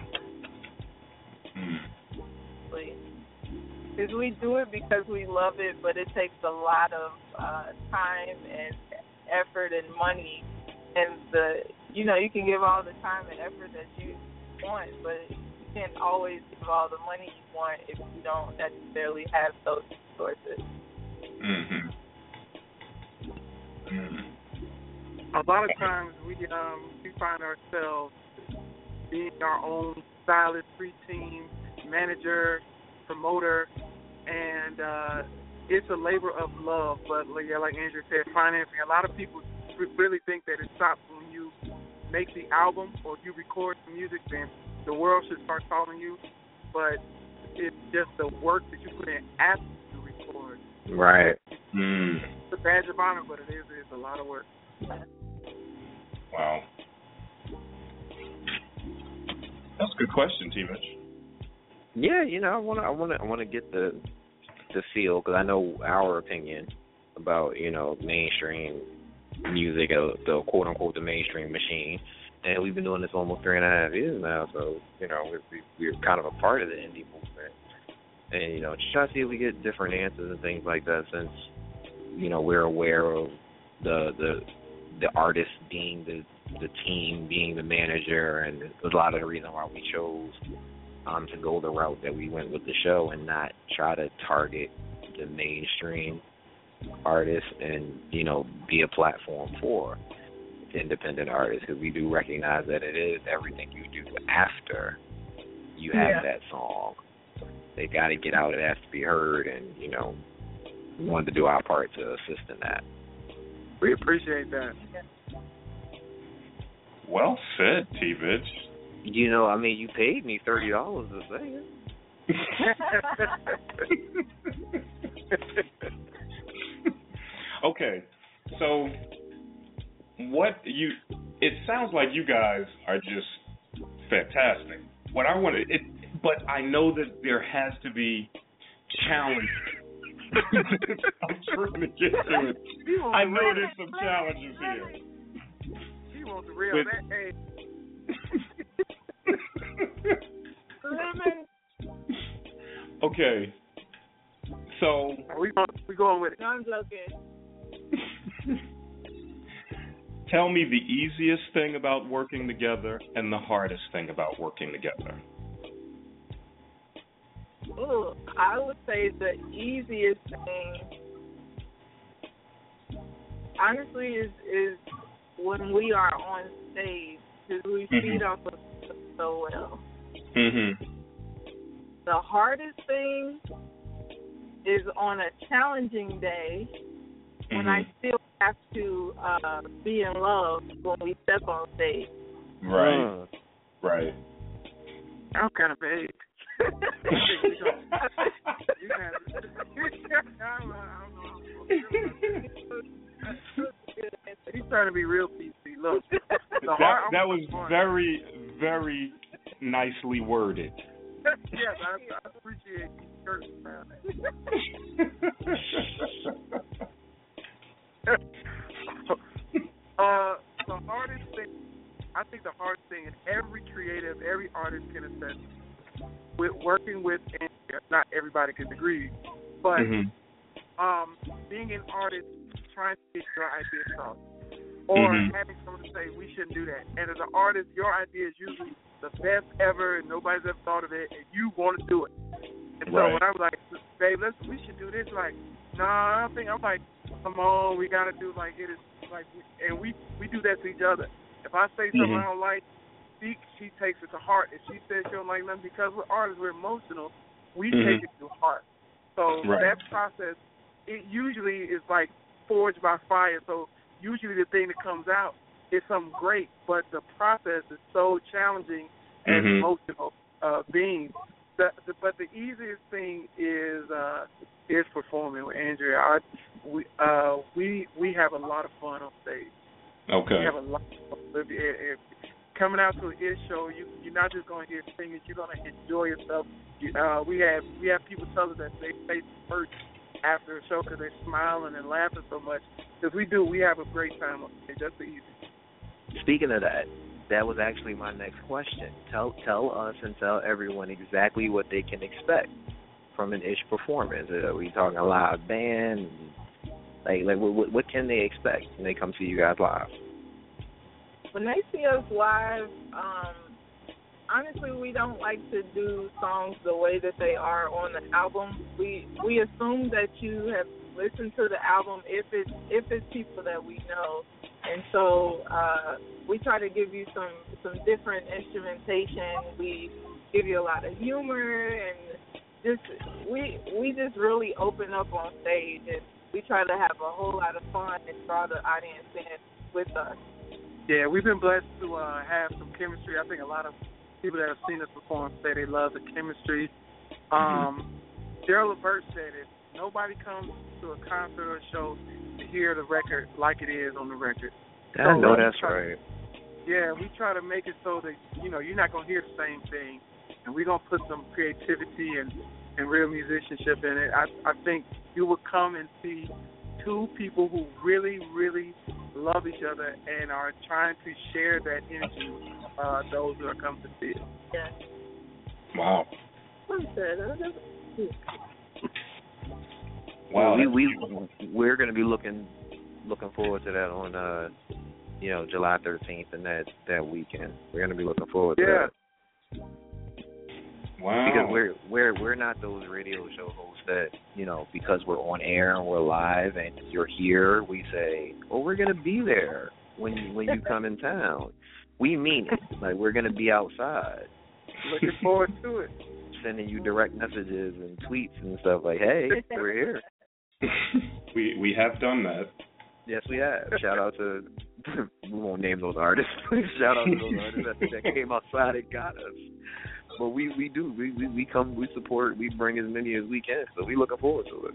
Because we do it because we love it, but it takes a lot of uh, time and effort and money. And the, you know, you can give all the time and effort that you want, but you can't always give all the money you want if you don't necessarily have those resources. Mhm. Mhm. a lot of times we um we find ourselves being our own stylist, free team, manager, promoter, and uh it's a labor of love. But like, yeah, like Andriea said, financing. A lot of people really think that it stops when you make the album or you record the music. Then the world should start following you. But it's just the work that you put in after you record. Right. Mm. It's a badge of honor, but it is it's a lot of work. Wow. That's a good question, T. Mitch. Yeah, you know, I want to, I want to, I want to get the the feel because I know our opinion about you know mainstream music, uh, the quote unquote the mainstream machine, and we've been doing this almost three and a half years now. So you know, we, we, we're kind of a part of the indie movement, and you know, just try to see if we get different answers and things like that. Since you know we're aware of the the the artist being the the team, being the manager, and a lot of the reason why we chose um, to go the route that we went with the show and not try to target the mainstream artists and you know be a platform for independent artists because we do recognize that it is everything you do after you have Yeah. that song. They got to get out. It has to be heard, and you know, we wanted to do our part to assist in that. We appreciate that. Well said, T. Mitch. You know, I mean, you paid me thirty dollars to say it. <laughs> okay, so what you? It sounds like you guys are just fantastic. What I want to, it, but I know that there has to be challenge. <laughs> I'm trying to get to it. I know there's some challenges here. She wants the real. With- that, hey, Okay, so we going we going with it. No, I'm joking. <laughs> tell me the easiest thing about working together and the hardest thing about working together. Ooh, I would say the easiest thing, honestly, is is when we are on stage because we feed mm-hmm. off of so well. Mhm. The hardest thing is on a challenging day when I still have to uh, be in love when we step on stage. Right. Right. I'm kind of vague. <laughs> <laughs> <laughs> He's trying to be real PC. Look, That, hard, that was very, very nicely worded. <laughs> yes, I, I appreciate you skirting around that. <laughs> uh, the hardest thing, I think the hardest thing, and every creative, every artist can assess with working with, and not everybody can agree, but Mhm. um, being an artist, trying to get your idea across, or Mhm. having someone say we shouldn't do that. And as an artist, your idea is usually the best ever, and nobody's ever thought of it, and you want to do it. And so when I was like, babe, let's we should do this, like, nah, I don't think I'm like, come on, we gotta do like it is like, and we we do that to each other. If I say something Mhm. I don't like, she she takes it to heart. If she says she don't like nothing, because we're artists, we're emotional, we Mhm. take it to heart. So Right. that process, it usually is like forged by fire. So usually the thing that comes out is something great, but the process is so challenging and Mhm. emotional uh, being. The, the, but the easiest thing is uh, is performing with Andriea. I, we uh, we we have a lot of fun on stage. Okay. We have a lot of fun. If, if, coming out to an it show, you you're not just going to hear singing. You're going to enjoy yourself. You, uh, we have we have people tell us that they face hurt after a show because they're smiling and laughing so much. Because we do, we have a great time on stage. That's the easy. speaking of that, that was actually my next question. Tell tell us and tell everyone exactly what they can expect from an ish performance. Are we talking a live band? Like like what what can they expect when they come see you guys live? When they see us live, um, honestly, we don't like to do songs the way that they are on the album. We we assume that you have listened to the album if it's if it's people that we know, and so uh, we try to give you some some different instrumentation. We give you a lot of humor and just we we just really open up on stage and we try to have a whole lot of fun and draw the audience in with us. Yeah, we've been blessed to uh, have some chemistry. I think a lot of people that have seen us perform say they love the chemistry. Um, Gerald Levert said it. Nobody comes to a concert or a show to hear the record like it is on the record. I So know that's try- right. Yeah, we try to make it so that you know you're not gonna hear the same thing, and we're gonna put some creativity and and real musicianship in it. I I think you will come and see two people who really really love each other and are trying to share that energy. with, Uh, those who are coming to see it. Yeah. Wow. Wow. We we we're gonna be looking looking forward to that on uh you know July 13th and that that weekend. We're gonna be looking forward to Yeah. that. Wow. Because we're we're we're not those radio show hosts that you know because we're on air and we're live and you're here we say oh we're gonna be there when you, when you come in town. We mean it. Like we're gonna be outside. Looking <laughs> forward to it. Sending you direct messages and tweets and stuff like, "Hey, we're here." <laughs> we we have done that. Yes, we have. Shout out to <laughs> we won't name those artists. But shout out to those artists that, that came outside and got us. But we we do we, we we come we support we bring as many as we can. So we looking forward to it.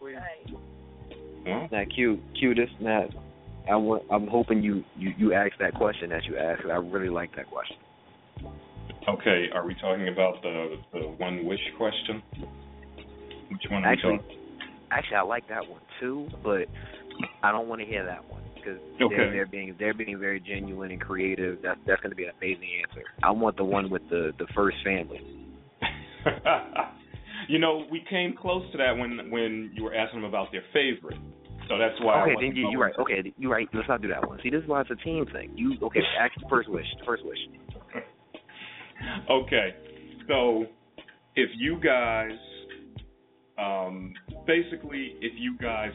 Well, Now, Q Q this now. I want, I'm hoping you you you ask that question that you asked. I really like that question. okay. Are we talking about the the one wish question? Which one are Actually, we talking? actually, I like that one too, but I don't want to hear that one because Okay. they're, they're being they're being very genuine and creative. That's that's going to be an amazing answer. I want the one with the the first family. <laughs> you know, we came close to that when when you were asking them about their favorite. So that's why. Okay, then you, you're right. Okay, you're right. Let's not do that one. See, this is why it's a team thing. You okay? Ask the first wish. The First wish. <laughs> Okay. So if you guys um basically if you guys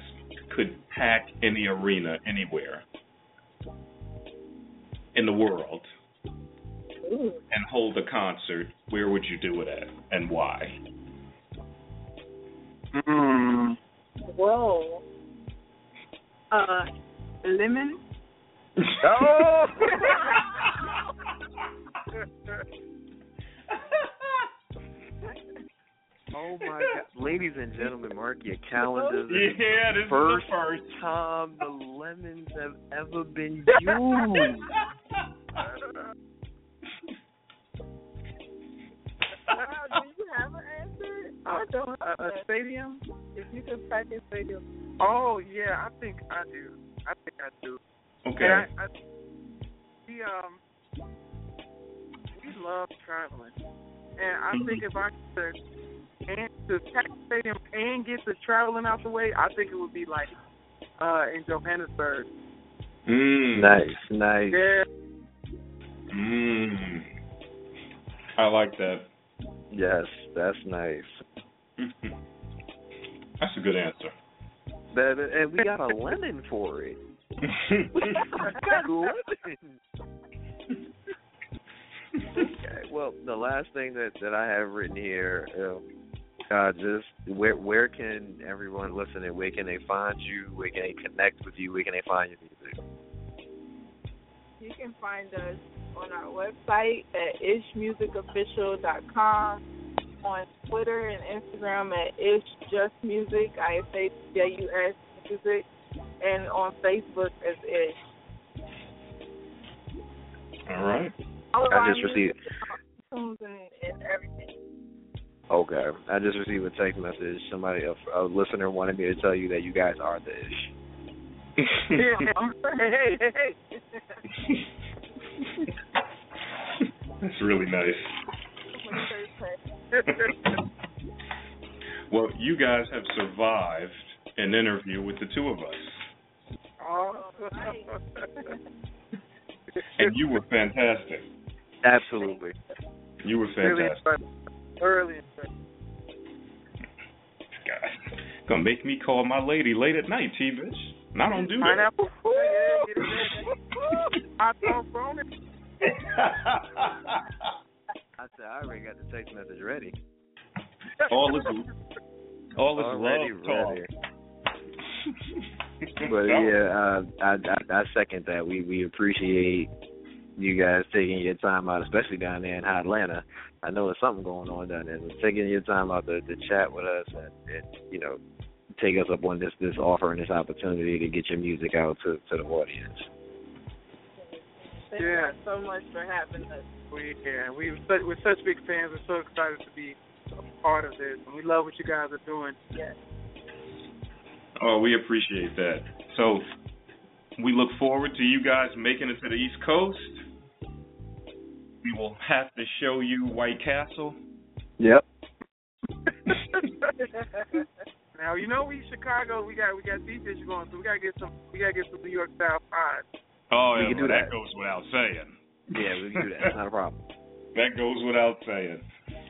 could pack any arena anywhere in the world and hold a concert, where would you do it at and why? Mm. Whoa. Uh, lemon. <laughs> Oh. <laughs> Oh my God, ladies and gentlemen, mark your calendars. <laughs> Yeah, this is the first first. time the lemons have ever been <laughs> used. Uh, do you have an answer? I don't. A, a stadium? If you could practice stadium. Oh yeah, I think I do. I think I do. Okay. And I, I, we um we love traveling, and I think if I could and to pack the stadium and get the traveling out the way, I think it would be like uh in Johannesburg. Mm. Nice, nice. Yeah, Mm. I like that. Yes, that's nice. <laughs> That's a good answer. That, and we got a lemon for it. <laughs> we got lemon. <laughs> okay. Well, the last thing that that I have written here, um, uh, just where where can everyone listen listening? Where can they find you? Where can they connect with you? Where can they find your music? You can find us on our website at ishmusicofficial.com, on Twitter and Instagram at ishjustmusic, I S H J U S music, and on Facebook as ish. All right. All I just received. is on iTunes and, and everything. Okay, I just received a text message. Somebody, a, a listener, wanted me to tell you that you guys are the ish. <laughs> yeah, I'm saying, hey, hey, hey. That's really nice. <laughs> Well, you guys have survived an interview with the two of us, oh. and you were fantastic. Absolutely. You were fantastic. impressed. Thoroughly impressed. God, <laughs> gonna make me call my lady late at night, T. Mitch. And I don't do that. Pineapple. Yeah, get it ready. Hot dog phone it. I said I already got the text message ready. all is all is Already love talk. ready. <laughs> But yeah, uh, I, I I second that. We we appreciate you guys taking your time out, especially down there in hot Atlanta. I know there's something going on down there. But taking your time out to, to chat with us and, and you know take us up on this this offer and this opportunity to get your music out to to the audience. Thank Yeah. you so much for having us. We yeah, we such, we're such big fans. We're so excited to be a part of this, and we love what you guys are doing. Yes. Oh, we appreciate that. So we look forward to you guys making it to the East Coast. We will have to show you White Castle. Yep. <laughs> now you know we Chicago. We got we got these issues going, so we gotta get some we gotta get some New York style pies. Oh, We yeah, can do well, that. goes without saying. Yeah, we can do that. It's not a problem. <laughs> That goes without saying.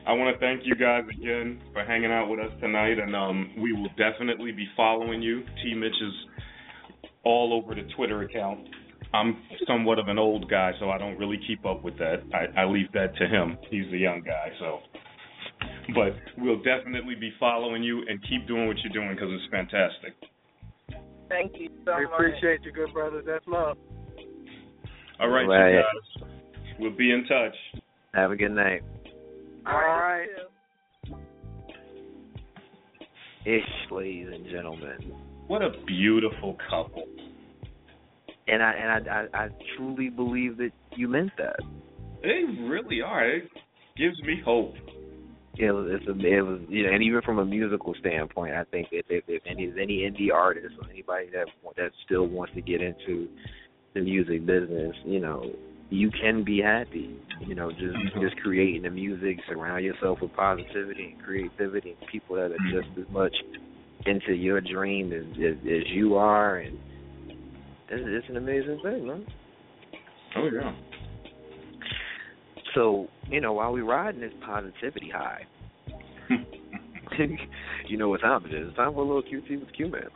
I want to thank you guys again for hanging out with us tonight, and um, we will definitely be following you. T. Mitch is all over the Twitter account. I'm somewhat of an old guy, so I don't really keep up with that. I, I leave that to him. He's the young guy, so. But we'll definitely be following you and keep doing what you're doing because it's fantastic. Thank you so we much. appreciate you, good brother. That's love. All right, Right. you guys. We'll be in touch. Have a good night. All right. Ish, ladies and gentlemen. What a beautiful couple. And I and I, I I truly believe that you meant that. They really are. It gives me hope. It was, it's a, it was, you know, and even from a musical standpoint, I think that if, if any any indie artist or anybody that that still wants to get into the music business, you know, you can be happy. You know, just mm-hmm. just creating the music, surround yourself with positivity and creativity, and people that are just as much into your dream as as, as you are, and it's, it's an amazing thing, man. Oh yeah. So, you know, while we're riding this positivity high, <laughs> you know what time it is. It's time for a little QT with Q Man.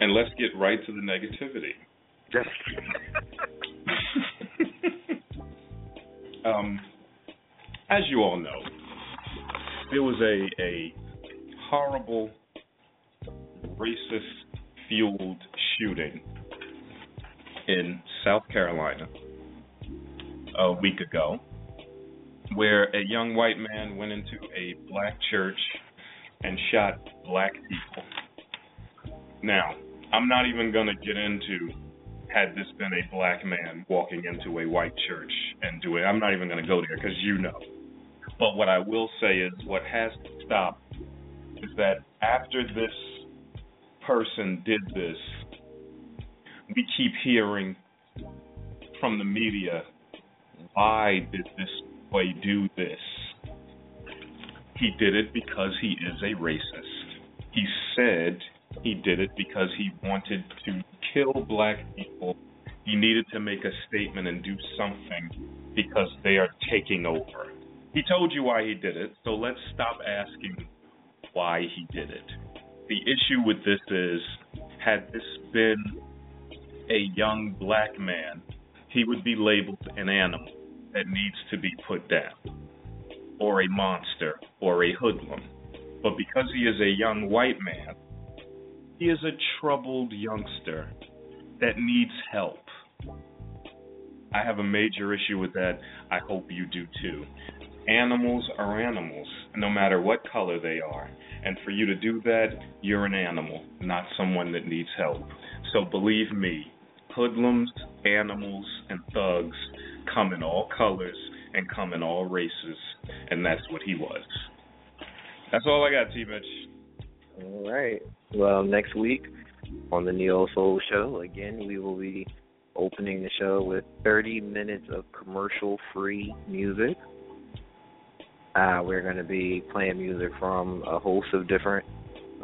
And let's get right to the negativity. <laughs> um, as you all know, there was a a horrible racist fueled shooting in South Carolina a week ago where a young white man went into a black church and shot black people. Now, I'm not even going to get into had this been a black man walking into a white church and doing I'm not even going to go there because you know. But what I will say is what has to stop is that after this person did this, we keep hearing from the media why did this boy do this? He did it because he is a racist. He said he did it because he wanted to kill black people. He needed to make a statement and do something because they are taking over. He told you why he did it, so let's stop asking why he did it. The issue with this is had this been a young black man, he would be labeled an animal that needs to be put down, or a monster, or a hoodlum. But because he is a young white man, he is a troubled youngster that needs help. I have a major issue with that. I hope you do too. Animals are animals, no matter what color they are. And for you to do that, you're an animal, not someone that needs help. So believe me, hoodlums, animals, and thugs come in all colors and come in all races, and that's what he was. That's all I got, T. Mitch. All right. Well, next week on the Neo Soul Show. Again, we will be opening the show with 30 minutes of commercial free music. Uh, we're going to be playing music from a host of different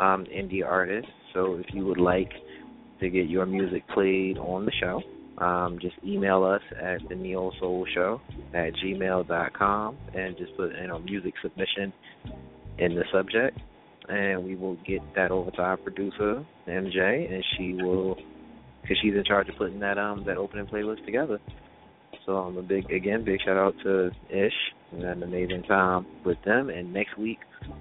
um, indie artists. So if you would like to get your music played on the show, um, just email us at the Neo Soul Show at gmail.com and just put you know music submission in the subject, and we will get that over to our producer MJ, and she will, because she's in charge of putting that um that opening playlist together. So um, a big again big shout out to Ish and an amazing time with them. And next week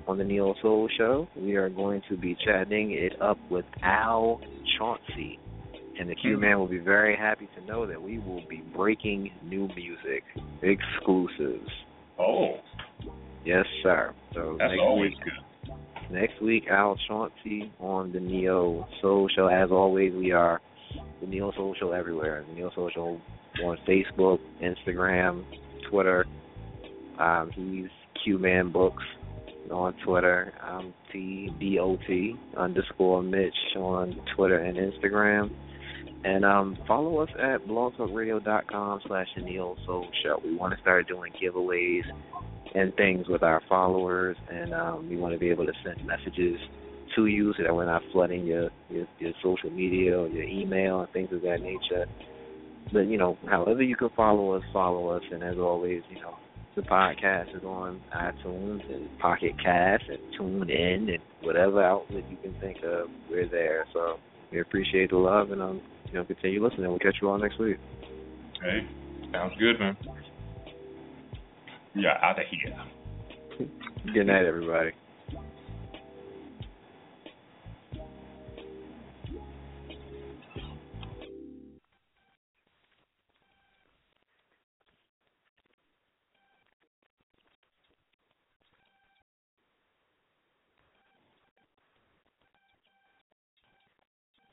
on the Neo Soul Show, we are going to be chatting it up with Al Chauncey. And the Q mm-hmm. Man will be very happy to know that we will be breaking new music, exclusives. Oh, Yes, sir. So that's next always week, good. next week, Al Chauncey on the Neo Soul Show. As always, we are the Neo Soul Show everywhere. The Neo Soul Show on Facebook, Instagram, Twitter. Um, he's Q Man Books on Twitter. I'm T D O T underscore Mitch on Twitter and Instagram. And um, follow us at blogtalkradio.com slash the Neo Soul Show. We want to start doing giveaways and things with our followers, and um, we want to be able to send messages to you so that we're not flooding your, your your social media or your email and things of that nature. But you know, however you can follow us, follow us, and as always, you know, the podcast is on iTunes and Pocket Cast and Tune In and whatever outlet you can think of, we're there. So we appreciate the love and um, you know, continue listening. We'll catch you all next week. Hey, sounds good, man. Yeah, out of here. <laughs> Good night, everybody.